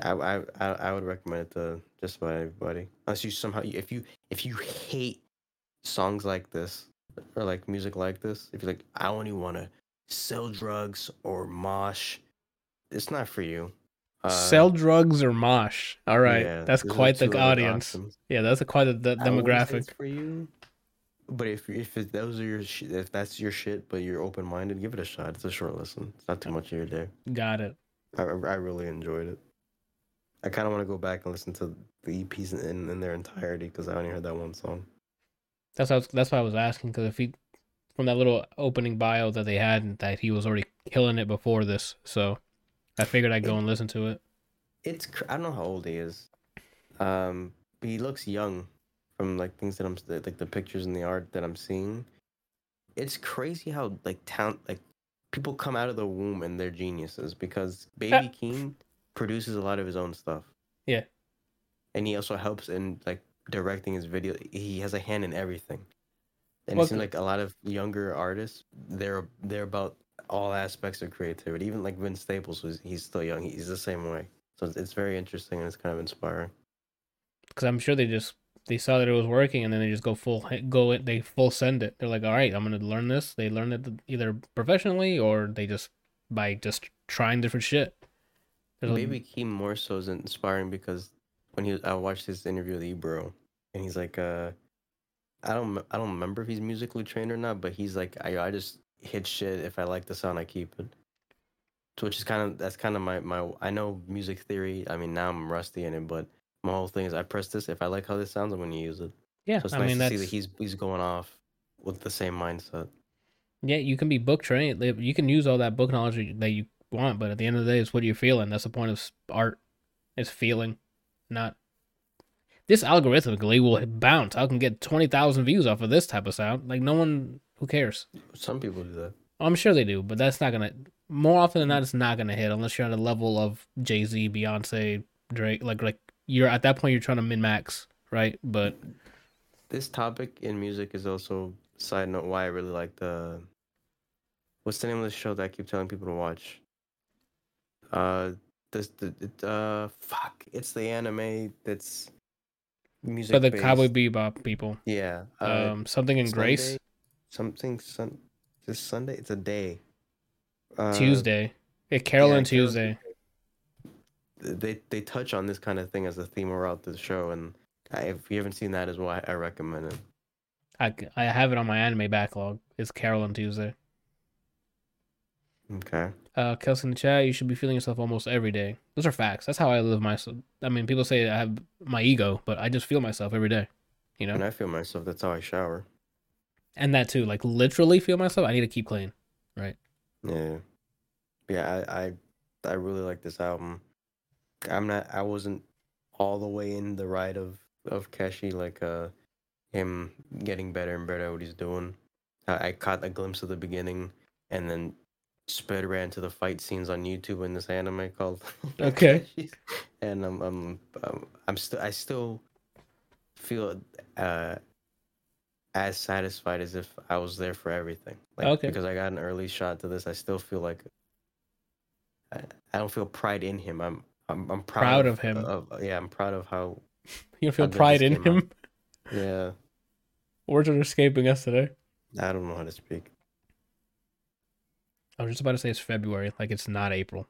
I I I would recommend it to just about everybody. Unless you somehow if you if you hate songs like this or like music like this, if you're like I only want to sell drugs or mosh, it's not for you. Uh, sell drugs or mosh. All right, yeah, that's quite the audience. Yeah, that's a quite the, the I wouldn't say demographic. for you. But if if it, those are your sh- if that's your shit, but you're open minded, give it a shot. It's a short listen. It's not too much of your day. Got it. I I really enjoyed it. I kind of want to go back and listen to the EPs in, in their entirety because I only heard that one song. That's how, that's why I was asking because if he from that little opening bio that they had that he was already killing it before this, so I figured I'd go and listen to it. It's cr- I don't know how old he is, um, but he looks young from like things that I'm like the pictures and the art that I'm seeing. It's crazy how like talent like people come out of the womb and they're geniuses because Baby Keem produces a lot of his own stuff. Yeah. and he also helps in like directing his video. He has a hand in everything. And Well, it seems like a lot of younger artists, they're they're about all aspects of creativity. Even like Vince Staples was he's still young. He's the same way. So it's, it's very interesting and it's kind of inspiring. because I'm sure they just they saw that it was working and then they just go full go it they full send it. They're like, all right, I'm gonna learn this. They learn it either professionally or they just by just trying different shit. There's a- Baby Keem more so is inspiring because when he was, I watched his interview with Ebro, and he's like, uh, I don't I don't remember if he's musically trained or not, but he's like, I I just hit shit if I like the sound, I keep it. So Which is kind of that's kind of my my I know music theory. I mean now I'm rusty in it, but my whole thing is I press this if I like how this sounds, I'm going to use it. yeah, So it's I nice mean to that's see that he's he's going off with the same mindset. yeah. You can be book trained. You can use all that book knowledge that you want, but at the end of the day, it's what you're feeling. That's the point of art. It's feeling, not. This algorithmically will bounce. I can get twenty thousand views off of this type of sound. Like no one, who cares? Some people do that. I'm sure they do, but that's not gonna. More often than not, it's not gonna hit unless you're at a level of Jay Z, Beyonce, Drake. Like like you're at that point, you're trying to min max, right? But this topic in music is also side note why I really like the what's the name of the show that I keep telling people to watch? Uh this the uh fuck it's the anime that's music but the based. Cowboy Bebop people, yeah uh, um, something in Grace, something sun this Sunday it's a day uh, Tuesday, yeah, Carol yeah, and Tuesday. they they touch on this kind of thing as a theme throughout the show and I, if you haven't seen that as well I, I recommend it I, I have it on my anime backlog. It's Carol and Tuesday. okay Uh, Kelsey in the chat, you should be feeling yourself almost every day. Those are facts. That's how I live my. I mean, people say I have my ego, but I just feel myself every day. You know, and I feel myself that's how I shower and that too, like literally feel myself. I need to keep clean. Right? Yeah, yeah. I, I I really like this album. I'm not. I wasn't all the way in the ride of of Keshi, like uh, him getting better and better at what he's doing. I, I caught a glimpse of the beginning, and then sped ran to the fight scenes on YouTube in this anime called. Okay. And I'm I'm I'm, I'm still I still feel uh as satisfied as if I was there for everything. Like, Okay. Because I got an early shot to this, I still feel like I, I don't feel pride in him. I'm I'm I'm proud, Proud of him. Of, yeah, I'm proud of how. You feel How pride in came out. him. Yeah, Words are escaping us today. I don't know how to speak. I was just about to say it's February, like it's not April.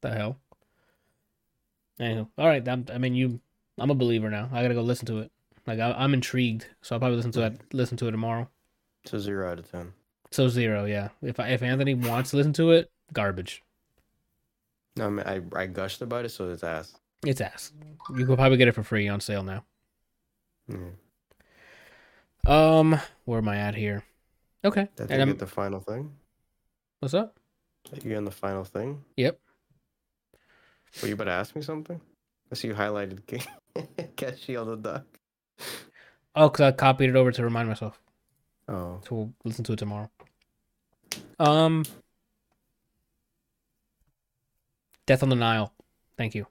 The hell. Anywho, all right. I'm, I mean, you. I'm a believer now. I gotta go listen to it. Like I, I'm intrigued, so I'll probably listen to it. Listen to it tomorrow. So zero out of ten. So zero, yeah. If I, if Anthony wants to listen to it, garbage. No, I mean, I I gushed about it, so it's ass. It's ass. You could probably get it for free on sale now. Yeah. Um, where am I at here? Okay. I think I'm, get the final thing. What's up? You on the final thing? Yep. Were you about to ask me something? I see you highlighted Keshi on the duck. Oh, because I copied it over to remind myself. Oh, So we'll listen to it tomorrow. Um, Death on the Nile. Thank you.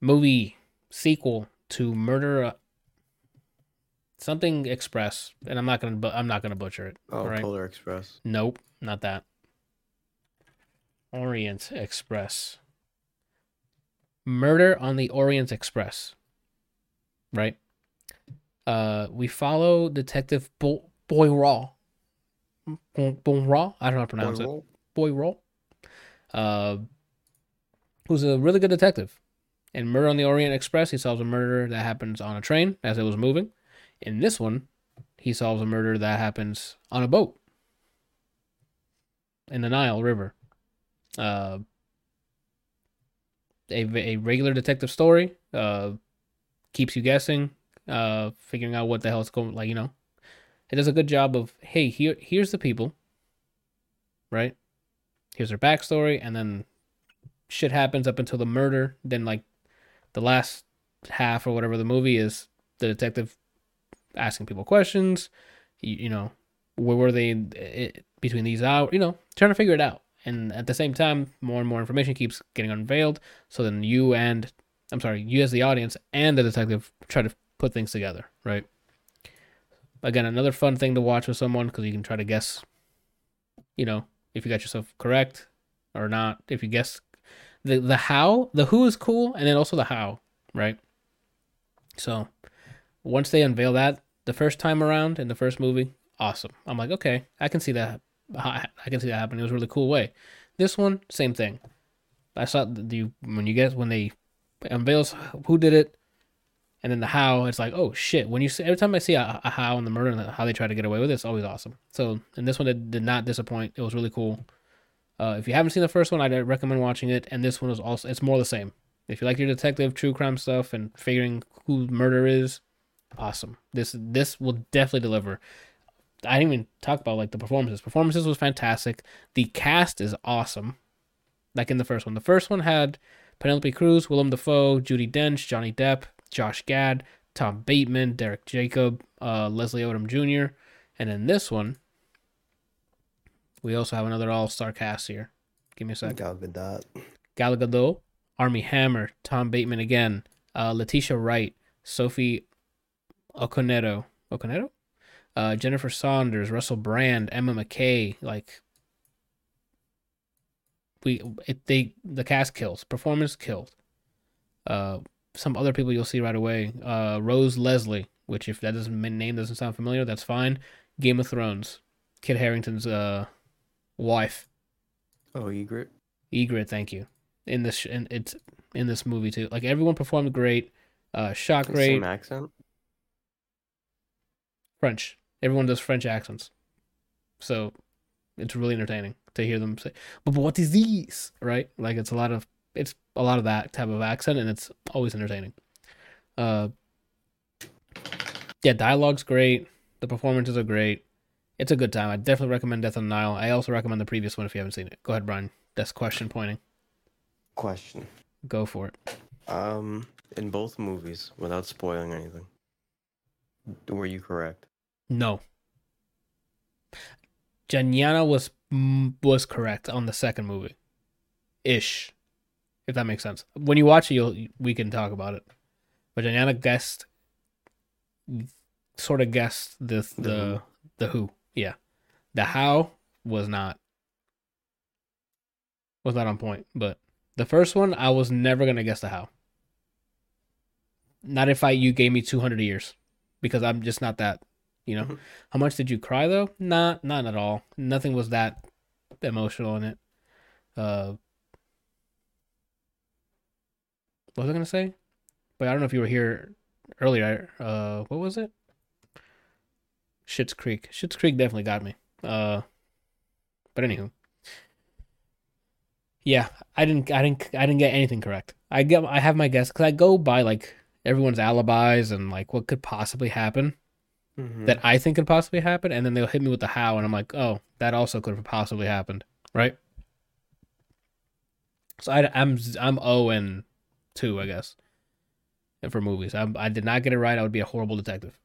Movie sequel to Murder something Express, and I'm not gonna bu- I'm not gonna butcher it. oh, right. Polar Express. Nope, not that. Orient Express. Murder on the Orient Express. Right? Uh we follow Detective Bo- Boyraw. Bo- Boyraw? I don't know how to pronounce it. Roll. Boyraw. Uh who's a really good detective. In Murder on the Orient Express, he solves a murder that happens on a train as it was moving. In this one, he solves a murder that happens on a boat in the Nile River. Uh, a, a regular detective story uh, keeps you guessing, uh, figuring out what the hell's going. Like you know, it does a good job of hey here here's the people, right? Here's their backstory, and then shit happens up until the murder. Then like the last half or whatever the movie is the detective asking people questions. You, you know, where were they it, between these hours? You know, trying to figure it out. And at the same time, more and more information keeps getting unveiled. So then you and I'm sorry, you as the audience and the detective try to put things together, right? Again, another fun thing to watch with someone because you can try to guess, you know, if you got yourself correct or not. If you guess the the how, the who is cool, and then also the how, right? So once they unveil that the first time around in the first movie, awesome. I'm like, okay, I can see that. I can see that happening. It was a really cool way. This one, same thing. I saw the when you get when they unveils who did it, and then the how. It's like, oh shit. When you see every time I see a, a how and the murder and how they try to get away with it, it's always awesome. So and this one, it did not disappoint. It was really cool. Uh, if you haven't seen the first one, I'd recommend watching it. And this one is also it's more the same. If you like your detective, true crime stuff, and figuring who murder is, awesome. This this will definitely deliver. I didn't even talk about like the performances. Performances was fantastic. The cast is awesome. Like in the first one. The first one had Penelope Cruz, Willem Dafoe, Judi Dench, Johnny Depp, Josh Gad, Tom Bateman, Derek Jacob, uh, Leslie Odom Jr. And in this one, we also have another all-star cast here. Give me a second. Gal Gadot. Gal Gadot, Armie Hammer, Tom Bateman again, uh, Letitia Wright, Sophie Okonedo, Okonedo, uh, Jennifer Saunders, Russell Brand, Emma Mackey. Like we, it, they the cast kills, performance killed. Uh, some other people you'll see right away. Uh, Rose Leslie, which if that doesn't name doesn't sound familiar, that's fine. Game of Thrones, Kit Harington's uh wife. Oh, Ygritte. Ygritte, thank you. In this, in, it's in this movie too. Like everyone performed great, uh, shot great. Same accent. French. Everyone does French accents, so it's really entertaining to hear them say, "But but what is this?" Right? Like it's a lot of it's a lot of that type of accent, and it's always entertaining. Uh, yeah, dialogue's great. The performances are great. It's a good time. I definitely recommend Death on the Nile. I also recommend the previous one if you haven't seen it. Go ahead, Brian. That's question pointing. Question. Go for it. Um, in both movies, without spoiling anything, were you correct? No. Janyana was was correct on the second movie, ish, if that makes sense. When you watch it, you'll we can talk about it. But Janyana guessed, sort of guessed the The the who. the who, yeah. The how was not was not on point. But the first one, I was never gonna guess the how. Not if I you gave me two hundred years, because I'm just not that. You know, Mhm. how much did you cry though? Not, not at all. Nothing was that emotional in it. Uh, what was I gonna say? But I don't know if you were here earlier. Uh, what was it? Schitt's Creek. Schitt's Creek definitely got me. Uh, but anywho, Yeah, I didn't, I didn't, I didn't get anything correct. I get, I have my guess because I go by like everyone's alibis and like what could possibly happen Mhm. that I think could possibly happen, and then they'll hit me with the how, and I'm like, oh, that also could have possibly happened, right? So I, I'm, I'm O and two, I guess, and for movies. I, I did not get it right. I would be a horrible detective.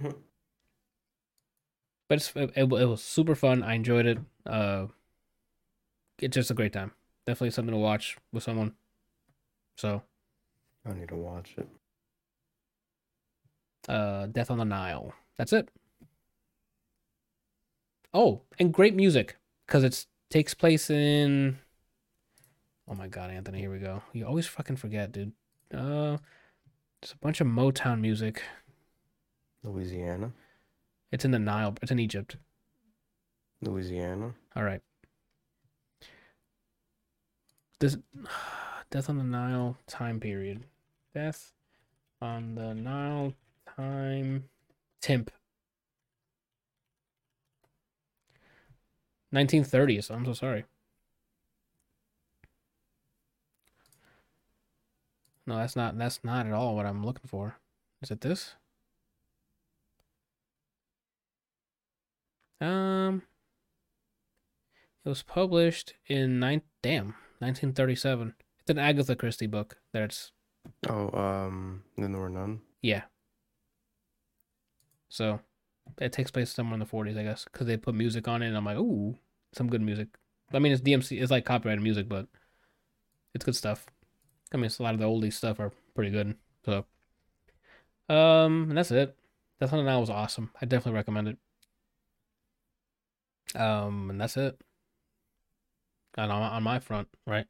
But it's, it, it, it was super fun. I enjoyed it. Uh, it's just a great time. Definitely something to watch with someone. So, I need to watch it. Uh, Death on the Nile. That's it. Oh, and great music because it takes place in. Oh my God, Anthony! Here we go. You always fucking forget, dude. Uh, it's a bunch of Motown music. Louisiana. It's in the Nile. It's in Egypt. Louisiana. All right. This Death on the Nile time period. Death on the Nile time temp. 1930s. I'm so sorry. No, that's not that's not at all what I'm looking for. Is it this? Um it was published in nine damn 1937. It's an Agatha Christie book. That's Oh, um, then there were none. yeah. So it takes place somewhere in the 40s, I guess, because they put music on it, and I'm like, ooh, some good music. I mean, it's DMC, it's like copyrighted music, but it's good stuff. I mean, it's a lot of the oldie stuff are pretty good. So, um, and that's it. Death on the was awesome. I definitely recommend it. Um, and that's it. On, on my front, right?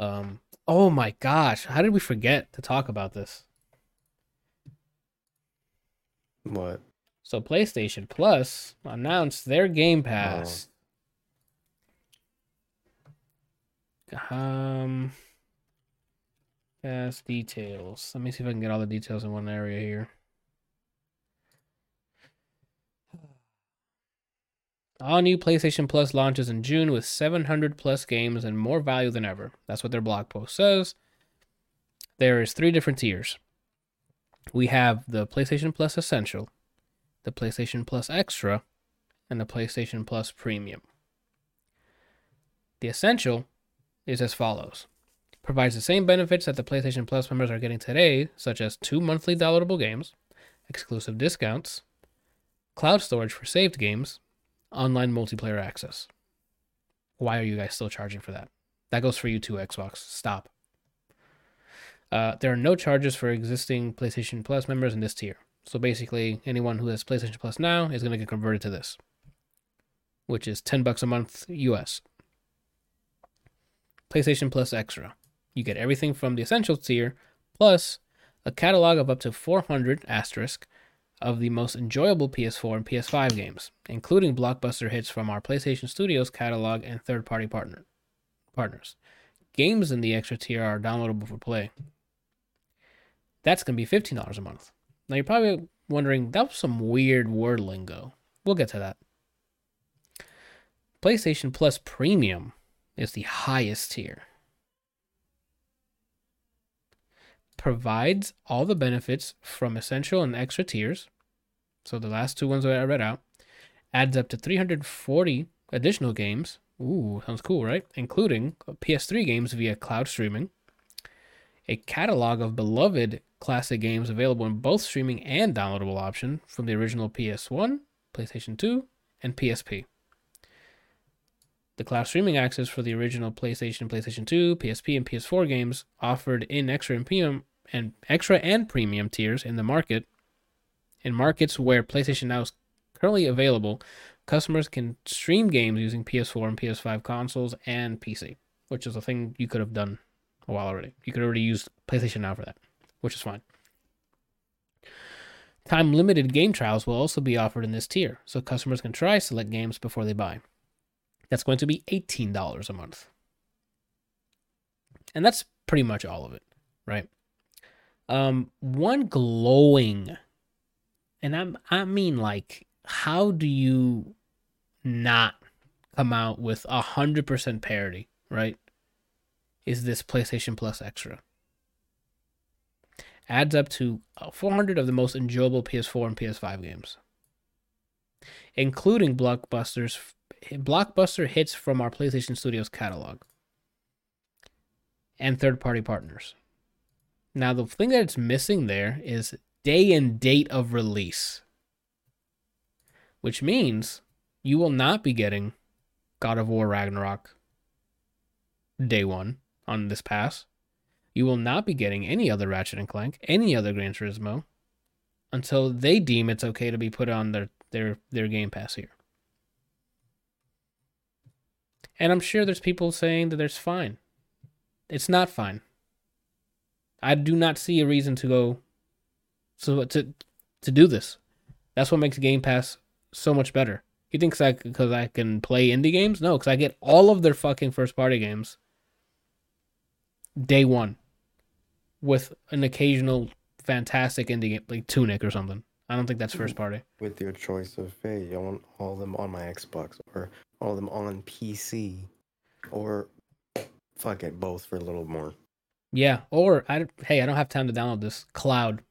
Um, oh my gosh, how did we forget to talk about this? What? So PlayStation Plus announced their Game Pass. Um, pass details. Let me see if I can get all the details in one area here. All new PlayStation Plus launches in June with 700 plus games and more value than ever. That's what their blog post says. There is three different tiers. We have the PlayStation Plus Essential, the PlayStation Plus Extra, and the PlayStation Plus Premium. The Essential is as follows provides the same benefits that the PlayStation Plus members are getting today, such as two monthly downloadable games, exclusive discounts, cloud storage for saved games, online multiplayer access. Why are you guys still charging for that? That goes for you too, Xbox. Stop. Uh, there are no charges for existing PlayStation Plus members in this tier. So basically, anyone who has PlayStation Plus now is going to get converted to this, which is 10 bucks a month US. PlayStation Plus Extra. You get everything from the Essentials tier, plus a catalog of up to 400 asterisk of the most enjoyable PS4 and PS5 games, including blockbuster hits from our PlayStation Studios catalog and third-party partner partners. Games in the extra tier are downloadable for play. That's going to be $15 a month. Now you're probably wondering, that was some weird word lingo. We'll get to that. PlayStation Plus Premium is the highest tier. Provides all the benefits from essential and extra tiers. So the last two ones that I read out adds up to 340 additional games. Ooh, sounds cool, right? Including PS3 games via cloud streaming, a catalog of beloved classic games available in both streaming and downloadable option from the original PS1, PlayStation 2, and PSP. The cloud streaming access for the original PlayStation, PlayStation 2, PSP, and PS4 games offered in extra and premium and extra and premium tiers in the market. In markets where PlayStation Now is currently available, customers can stream games using PS4 and PS5 consoles and PC, which is a thing you could have done a while already. You could already use PlayStation Now for that, which is fine. Time limited game trials will also be offered in this tier, so customers can try select games before they buy. That's going to be $18 a month. And that's pretty much all of it, right? Um, one glowing, and I'm, I mean, like, how do you not come out with a hundred percent parity, right? Is this PlayStation Plus Extra? Adds up to uh, 400 of the most enjoyable PS4 and PS5 games, including blockbusters, blockbuster hits from our PlayStation Studios catalog and third-party partners. Now, the thing that it's missing there is day and date of release, which means you will not be getting God of War Ragnarok day one on this pass. You will not be getting any other Ratchet and Clank, any other Gran Turismo, until they deem it's okay to be put on their their their Game Pass here. And I'm sure there's people saying that there's fine. It's not fine. I do not see a reason to go so to to do this. That's what makes Game Pass so much better. He thinks I because I can play indie games? No, because I get all of their fucking first party games day one, with an occasional fantastic indie game like Tunic or something. I don't think that's first mm-hmm. party. With your choice of, hey, I want all of them on my Xbox or all of them on PC, or fuck it, both for a little more. Yeah, or I hey, I don't have time to download this cloud.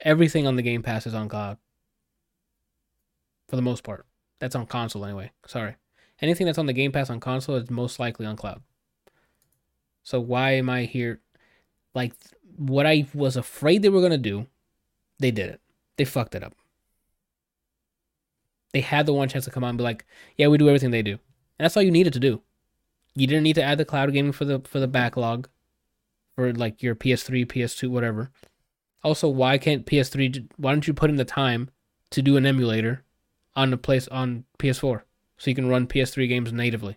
Everything on the Game Pass is on cloud. For the most part. That's on console anyway. Sorry. Anything that's on the Game Pass on console is most likely on cloud. So why am I here like what I was afraid they were to do, they did it. They fucked it up. They had the one chance to come out and be like, "Yeah, we do everything they do." And that's all you needed to do. You didn't need to add the cloud gaming for the for the backlog for like your PS3, PS2, whatever. Also, why can't PS3 why don't you put in the time to do an emulator on the place on PS4 so you can run PS3 games natively?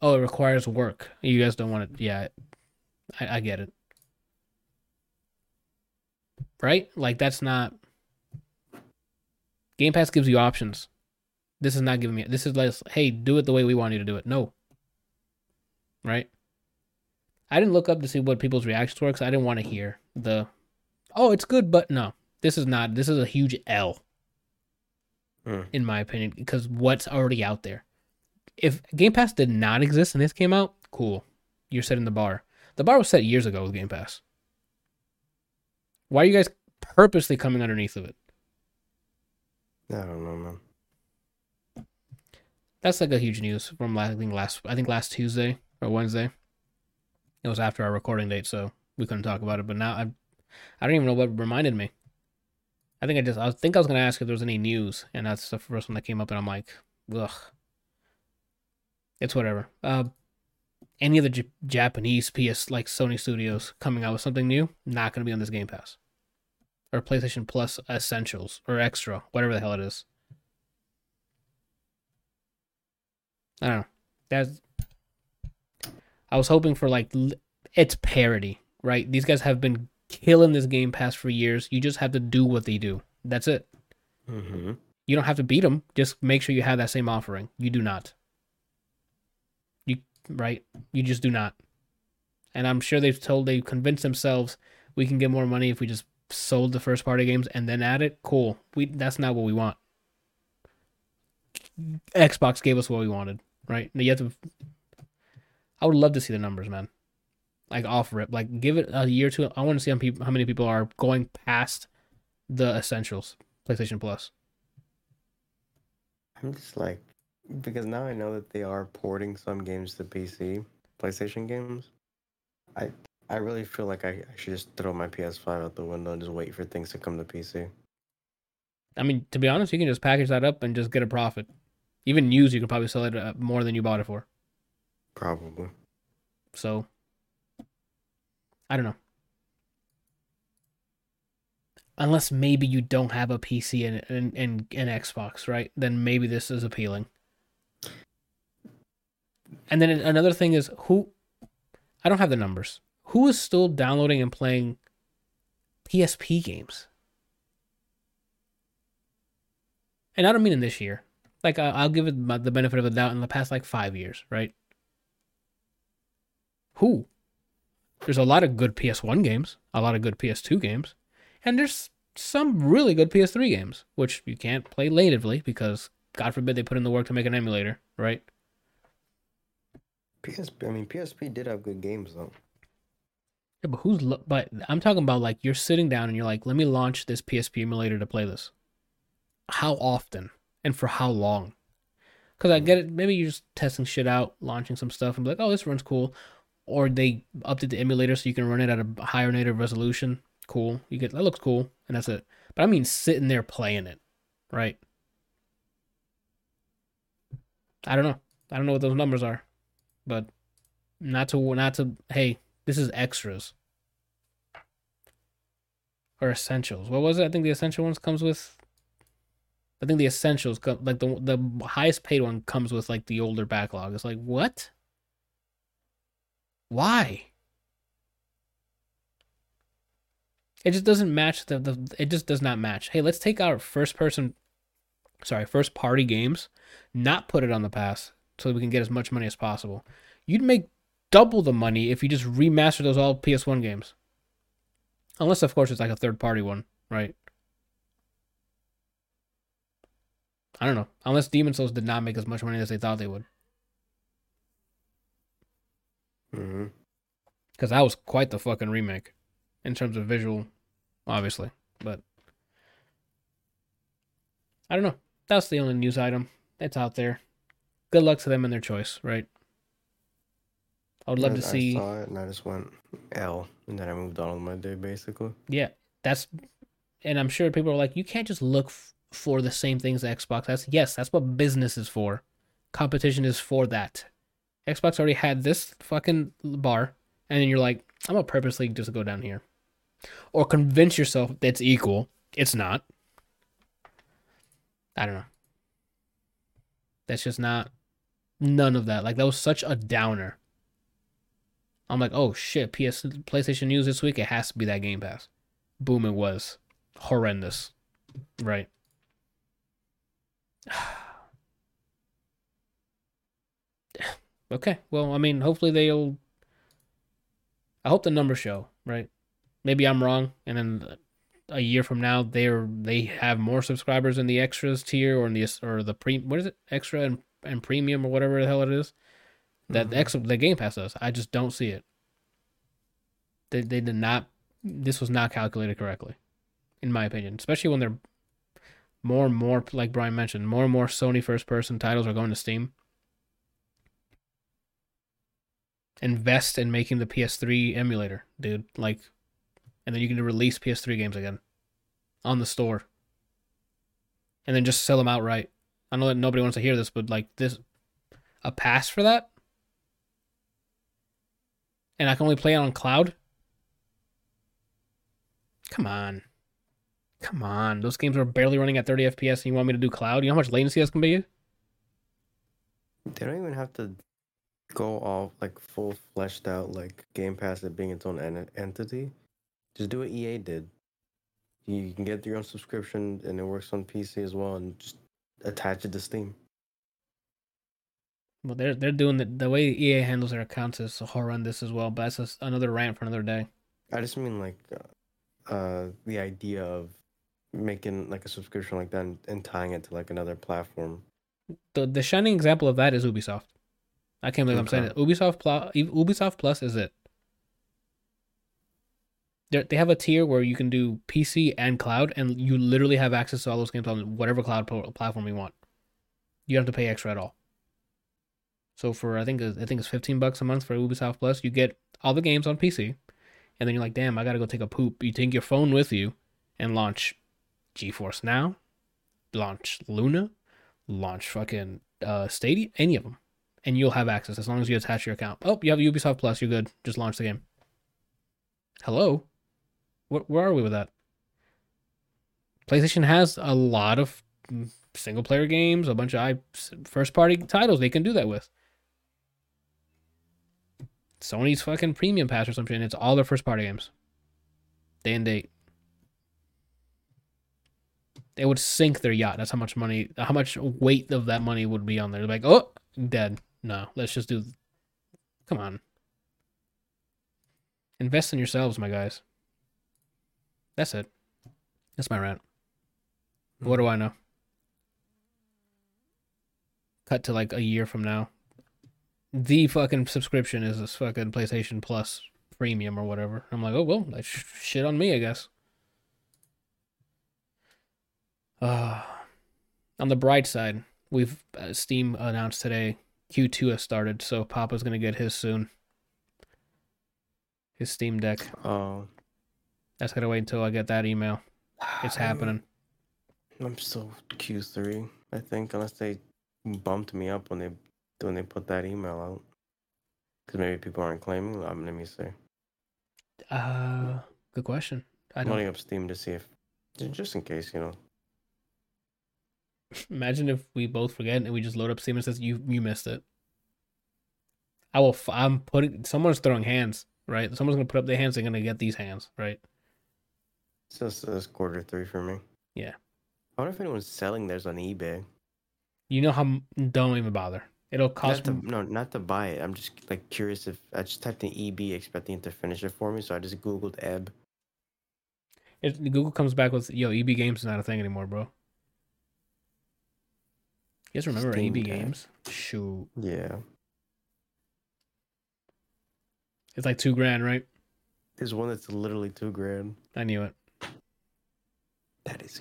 Oh, it requires work. You guys don't want it. Yeah, I, I get it. Right? Like that's not Game Pass gives you options. This is not giving me. This is less. Hey, do it the way we want you to do it. No. Right. I didn't look up to see what people's reactions were because I didn't want to hear the, oh, it's good, but no, this is not. This is a huge L. Mm. In my opinion, because what's already out there. If Game Pass did not exist and this came out, cool. You're setting the bar. The bar was set years ago with Game Pass. Why are you guys purposely coming underneath of it? I don't know, man. That's like a huge news from last, I think last I think last Tuesday or Wednesday. It was after our recording date, so we couldn't talk about it. But now I, I don't even know what reminded me. I think I just I think I was gonna ask if there was any news, and that's the first one that came up, and I'm like, ugh. It's whatever. Uh, any of the J- Japanese PS like Sony Studios coming out with something new, not gonna be on this Game Pass, or PlayStation Plus Essentials or Extra, whatever the hell it is. I don't know. That's. I was hoping for like it's parody, right? These guys have been killing this Game Pass for years. You just have to do what they do. That's it. Mm-hmm. You don't have to beat them. Just make sure you have that same offering. You do not. Right? You just do not. And I'm sure they've told they convinced themselves we can get more money if we just sold the first party games and then add it. Cool. We that's not what we want. Xbox gave us what we wanted, right? Now You have to. I would love to see the numbers, man. Like off rip, like give it a year or two. I want to see how, people, how many people are going past the essentials, PlayStation Plus. I'm just like, because now I know that they are porting some games to PC, PlayStation games. I I really feel like I, I should just throw my PS5 out the window and just wait for things to come to PC. I mean, to be honest, you can just package that up and just get a profit. Even used, you can probably sell it uh, more than you bought it for. Probably. So, I don't know. Unless maybe you don't have a PC and and and an Xbox, right? Then maybe this is appealing. And then another thing is who I don't have the numbers. Who is still downloading and playing PSP games? And I don't mean in this year. Like I'll give it the benefit of the doubt in the past like five years, right? Who? There's a lot of good PS1 games, a lot of good PS2 games, and there's some really good PS3 games, which you can't play natively because God forbid they put in the work to make an emulator, right? PSP. I mean, PSP did have good games though. Yeah, but who's lo- but I'm talking about like you're sitting down and you're like, let me launch this PSP emulator to play this. How often and for how long? Because I get it. Maybe you're just testing shit out, launching some stuff, and be like, oh, this runs cool. Or they update the emulator so you can run it at a higher native resolution. Cool. You get that looks cool, and that's it. But I mean, sitting there playing it, right? I don't know. I don't know what those numbers are, but not to not to. Hey, this is extras or essentials. What was it? I think the essential ones comes with. I think the essentials come like the the highest paid one comes with like the older backlog. It's like what? Why? It just doesn't match the, the it just does not match. Hey, let's take our first person sorry, first party games, not put it on the pass so we can get as much money as possible. You'd make double the money if you just remaster those all PS1 games. Unless of course it's like a third party one, right? I don't know. Unless Demon's Souls did not make as much money as they thought they would. Mm-hmm. Because that was quite the fucking remake in terms of visual, obviously. But I don't know. That's the only news item. that's out there. Good luck to them and their choice, right? I would love I, to see. I saw it and I just went L, and then I moved on with my day basically. Yeah, that's, and I'm sure people are like, you can't just look f- for the same things that Xbox has. Yes, that's what business is for. Competition is for that. Xbox already had this fucking bar, and then you're like, I'm gonna purposely just go down here, or convince yourself that it's equal. It's not. I don't know. That's just not none of that. Like that was such a downer. I'm like, oh shit, PS PlayStation News this week, it has to be that Game Pass. Boom, it was. Horrendous. Right. okay. Well, I mean, hopefully they'll I hope the numbers show, right? Maybe I'm wrong, and then a year from now they're they have more subscribers in the extras tier or in the or the pre what is it extra and, and premium or whatever the hell it is that the mm-hmm. extra the Game Pass does. I just don't see it. They they did not. This was not calculated correctly, in my opinion. Especially when they're more and more like Brian mentioned, more and more Sony first person titles are going to Steam. Invest in making the PS3 emulator, dude. Like and then you can release PS3 games again on the store, and then just sell them outright. I know that nobody wants to hear this, but like this, a pass for that, and I can only play it on cloud. Come on, come on! Those games are barely running at 30 FPS, and you want me to do cloud? You know how much latency that's gonna be? They don't even have to go all like full fleshed out like Game Pass it being its own en- entity. Just do what EA did. You can get your own subscription and it works on PC as well, and just attach it to Steam. Well, they're they're doing the the way EA handles their accounts is horrendous as well. But that's another rant for another day. I just mean like uh, uh the idea of making like a subscription like that and, and tying it to like another platform. The the shining example of that is Ubisoft. I can't believe I'm saying it. Ubisoft Plus, Ubisoft Plus is it. They they have a tier where you can do PC and cloud, and you literally have access to all those games on whatever cloud platform you want. You don't have to pay extra at all. So for I think I think it's fifteen bucks a month for Ubisoft Plus, you get all the games on PC, and then you're like, damn, I gotta go take a poop. You take your phone with you, and launch GeForce Now, launch Luna, launch fucking uh Stadia, any of them, and you'll have access as long as you attach your account. Oh, you have Ubisoft Plus, you're good. Just launch the game. Hello, where where are we with that? PlayStation has a lot of single player games, a bunch of first party titles they can do that with. Sony's fucking premium pass or something, it's all their first party games. Day and date. They would sink their yacht. That's how much money, how much weight of that money would be on there. They're like, oh, dead. No, let's just do. Come on. Invest in yourselves, my guys. That's it. That's my rant. What do I know? cut to like a year from now. The fucking subscription is this fucking PlayStation Plus premium or whatever. I'm like, oh well, that's shit on me, I guess. Uh, on the bright side, we've uh, Steam announced today Q2 has started, so Papa's gonna get his soon. His Steam Deck. Oh, That's gotta wait until I get that email. It's happening. I'm still Q3, I think, unless they bumped me up when they when they put that email out. Because maybe people aren't claiming. Um, let me see. Uh, good question. I I'm don't loading up Steam to see if, just in case, you know. imagine if we both forget and we just load up Steam and says you you missed it. I will. F- I'm putting. Someone's throwing hands, right? Someone's gonna put up their hands. They're gonna get these hands, right? Says this quarter three for me. Yeah. I wonder if anyone's selling theirs on eBay. You know how? Don't even bother. It'll Not cost. to, no, not to buy it. I'm just like curious if I just typed in EB expecting it to finish it for me, so I just googled Ebb. It, Google comes back with yo EB Games is not a thing anymore, bro. You guys remember Steam EB Deck. Games? Shoot, Yeah, it's like two grand, right? there's one that's literally two grand. I knew it. That is.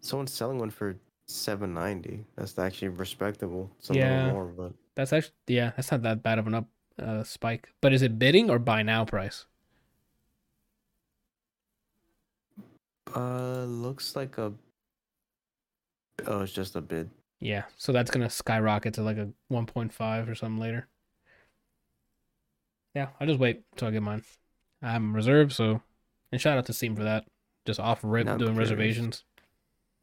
Someone's selling one for seven ninety. That's actually respectable. A Yeah. more, but That's actually yeah, that's not that bad of an up uh, spike. But is it bidding or buy now price? uh, looks like a. Oh, it's just a bid. Yeah, so that's gonna skyrocket to like a 1.5 or something later. Yeah, I'll just wait till I get mine. I'm reserved, so and shout out to Steam for that. Just off rip doing curious. reservations.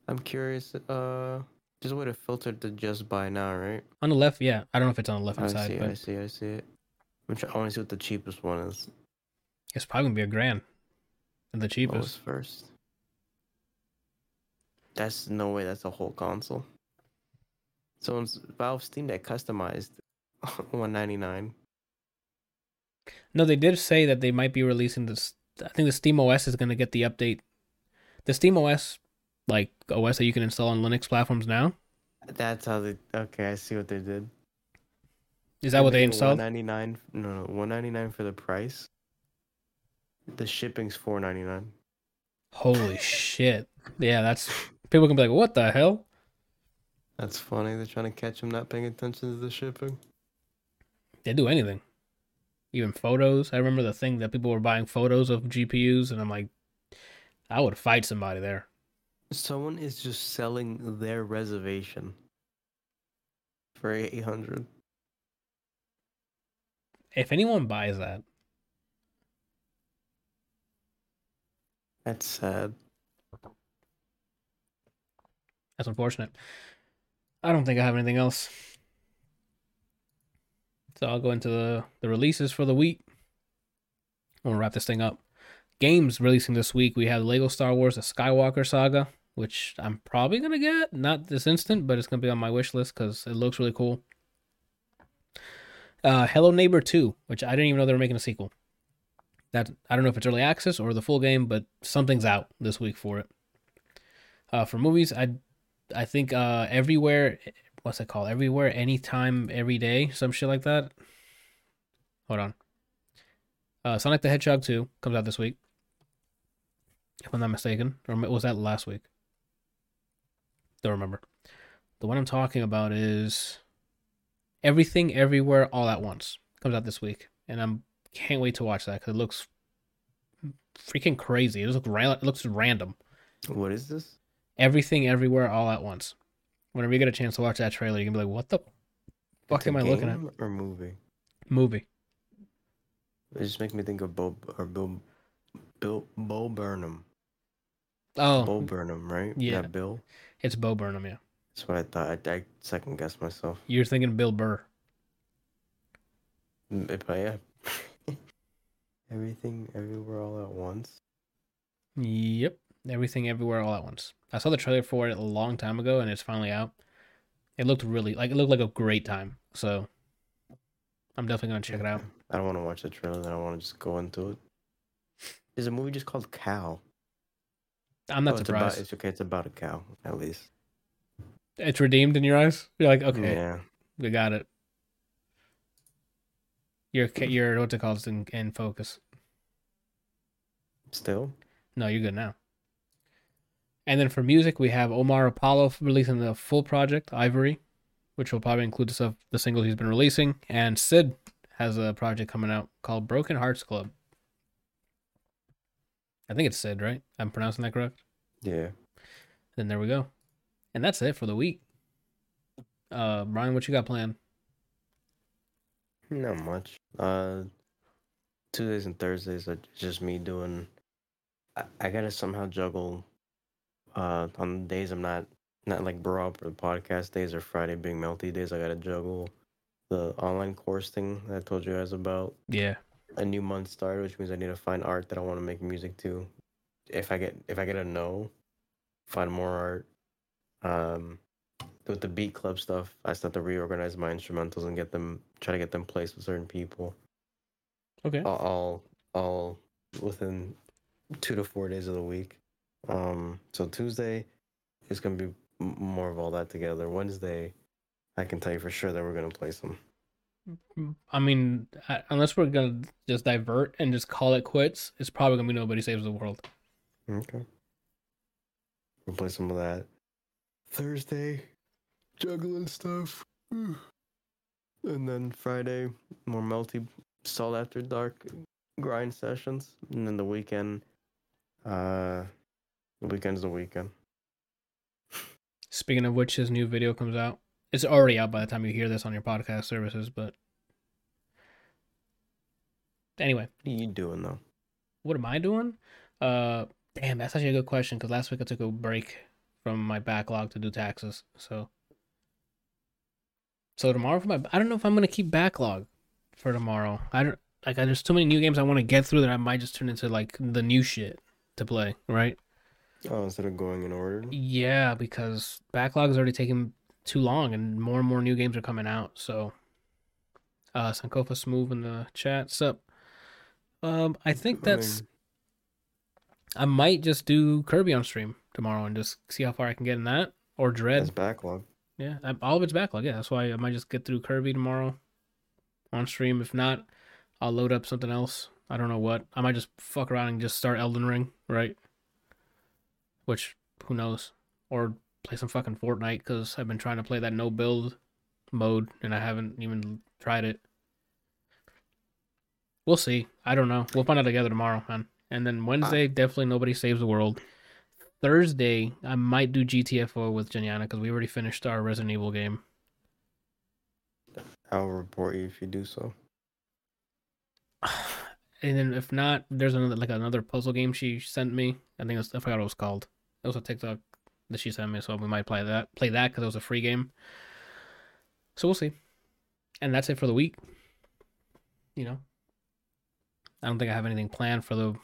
I'm curious. Uh, just would have filtered to just buy now, right? On the left, yeah. I don't know if it's on the left I hand side, see. but I see. I see it. I'm try- I want to see what the cheapest one is. it's probably gonna be a grand. And the cheapest. Lowest first. That's no way. That's a whole console. Someone's Valve Steam Deck customized, one ninety nine. No, they did say that they might be releasing this. I think the Steam OS is going to get the update. The Steam OS, like OS that you can install on Linux platforms now, That's how they. Okay, I see what they did. is that what they installed? ninety nine. No, no, one ninety nine for the price. The shipping's four ninety nine. Holy shit! Yeah, that's people can be like, "What the hell?" That's funny. They're trying to catch him not paying attention to the shipping. They do anything, even photos. I remember the thing that people were buying photos of GPUs, and I'm like, I would fight somebody there. Someone is just selling their reservation for eight hundred. If anyone buys that, That's sad. that's unfortunate. I don't think I have anything else. So I'll go into the, the releases for the week. I'm gonna wrap this thing up. Games releasing this week. We have Lego Star Wars: The Skywalker Saga, which I'm probably gonna get. Not this instant, but it's gonna be on my wish list because it looks really cool. Uh, Hello Neighbor 2, which I didn't even know they were making a sequel. That I don't know if it's early access or the full game, but something's out this week for it. Uh, for movies, I I think uh, everywhere. What's it called? Everywhere, anytime, every day, some shit like that. Hold on. Uh, Sonic the Hedgehog 2 comes out this week. If I'm not mistaken. Or was that last week? Don't remember. The one I'm talking about is Everything Everywhere All at Once. Comes out this week. And I'm can't wait to watch that because it looks freaking crazy. It looks, it looks random. What is this? Everything Everywhere All at Once. Whenever you get a chance to watch that trailer, you can be like, what the fuck am I looking at? Or movie? Movie. It just makes me think of Bo or Bill, Bill, Bo Burnham. Oh, Bo Burnham, right? yeah. That Bill. it's Bo Burnham, yeah. That's what I thought. I, I second guessed myself. You're thinking Bill Burr. Mm, If I yeah. Everything, everywhere, all at once. Yep. Everything Everywhere All at Once. I saw the trailer for it a long time ago and it's finally out. It looked really like it looked like a great time. So I'm definitely gonna check it out. I don't want to watch the trailer. Then I want to just go into it. There's a movie just called Cow. I'm not Oh, it's about, surprised. it's okay. It's about a cow, at least. It's redeemed in your eyes. You're like, okay, Yeah. we got it. Your your what's it called? In, in focus. Still. No, you're good now. And then for music, we have Omar Apollo releasing the full project Ivory, which will probably include the stuff the singles he's been releasing, and Syd has a project coming out called Broken Hearts Club. I think it's Syd, right? I'm pronouncing that correct. Yeah. Then there we go, and that's it for the week. Uh, Brian, what you got planned? Not much. Uh, Tuesdays and Thursdays are just me doing. I, I gotta somehow juggle. Uh, on days I'm not not like bro up or the podcast days or Friday being melty days. I gotta juggle the online course thing that I told you guys about. Yeah, A new month started, which means I need to find art that I want to make music to. If I get if I get a no, find more art. Um, with the beat club stuff, I start to reorganize my instrumentals and get them try to get them placed with certain people. okay. All all, all within two to four days of the week. Um, so Tuesday is gonna be more of all that together. Wednesday, I can tell you for sure that we're gonna play some. I mean, unless we're gonna just divert and just call it quits, it's probably gonna be nobody saves the world. Okay. We'll play some of that. Thursday, juggling stuff. And then Friday, more melty salt after dark grind sessions. And then the weekend, uh, the weekend's the weekend. Speaking of which, his new video comes out. It's already out by the time you hear this on your podcast services, but anyway, What are you doing though? what am I doing? Uh, damn, that's actually a good question because last week I took a break from my backlog to do taxes. So, so tomorrow for my, I don't know if I'm gonna keep backlog for tomorrow. I don't like. I, there's too many new games I want to get through that I might just turn into like the new shit to play. Right? Oh, instead of going in order. Yeah, because backlog is already taking too long, and more and more new games are coming out. So, uh, Sankofa Smooth in the chat. Sup? Um, I think that's. I might just do Kirby on stream tomorrow and just see how far I can get in that, or Dread. that's backlog. Yeah, all of it's backlog. Yeah, that's why I might just get through Kirby tomorrow on stream. If not, I'll load up something else. I don't know what. I might just fuck around and just start Elden Ring, right? Which, who knows? Or play some fucking Fortnite because I've been trying to play that no build mode and I haven't even tried it. We'll see. I don't know. We'll find out together tomorrow, man. And then uh, Wednesday, definitely nobody saves the world. Thursday, I might do GTFO with Janiana because we already finished our Resident Evil game. I'll report you if you do so. And then if not, there's another like another puzzle game she sent me. I think was, I forgot what it was called. It was a TikTok that she sent me, so we might play that. Play that because it was a free game. So we'll see. And that's it for the week. You know, I don't think I have anything planned for the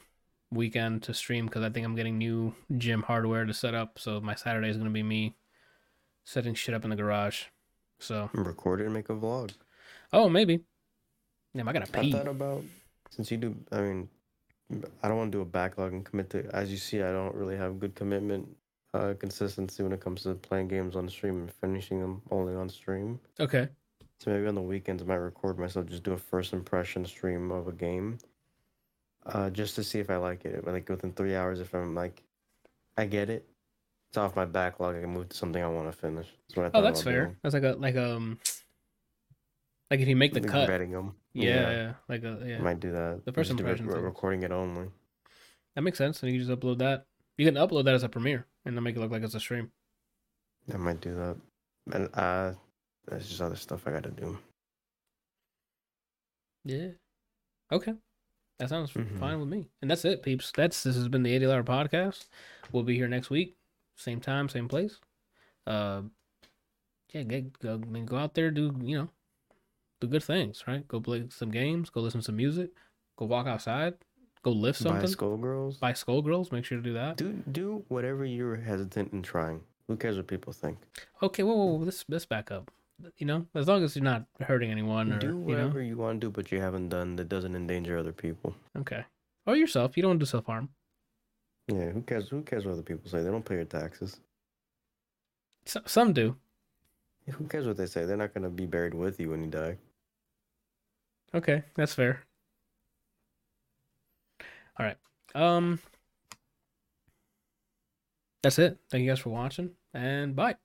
weekend to stream because I think I'm getting new gym hardware to set up. So my Saturday is gonna be me setting shit up in the garage. So Record it and make a vlog. oh maybe. Damn, I gotta I pee. thought about since you do. I mean, I don't want to do a backlog and commit to. As you see, I don't really have good commitment, uh, consistency when it comes to playing games on stream and finishing them only on stream. Okay. So maybe on the weekends I might record myself, just do a first impression stream of a game, uh, just to see if I like it. Like within three hours, if I'm like, I get it, it's off my backlog. I can move to something I want to finish. That's what I Oh, that's fair. doing. That's like a like um like if you make the Like cut. vetting 'em. Yeah, yeah, like a I yeah. I might do that. The first impression re- recording it only. That makes sense. And you can just upload that. You can upload that as a premiere and then make it look like it's a stream. I might do that. And uh, that's just other stuff I got to do. Yeah. Okay. That sounds Mhm. fine with me. And that's it, peeps. That's this has been the 80 hour podcast. We'll be here next week. Same time, same place. Uh yeah, get go I mean go out there, do you know, do good things, right? Go play some games, go listen to some music, go walk outside, go lift something. Buy. Skullgirls. Buy Skullgirls, make sure to do that. Do do whatever you're hesitant in trying. Who cares what people think? Okay, whoa, whoa, whoa, let's let's back up. You know, as long as you're not hurting anyone or do you know, whatever you want to do, but you haven't done that doesn't endanger other people. okay, or yourself. You don't want to do self harm. Yeah, who cares? Who cares what other people say? They don't pay your taxes. So, some do. Who cares what they say? They're not gonna be buried with you when you die. Okay, that's fair. All right. Um that's it. Thank you guys for watching and bye.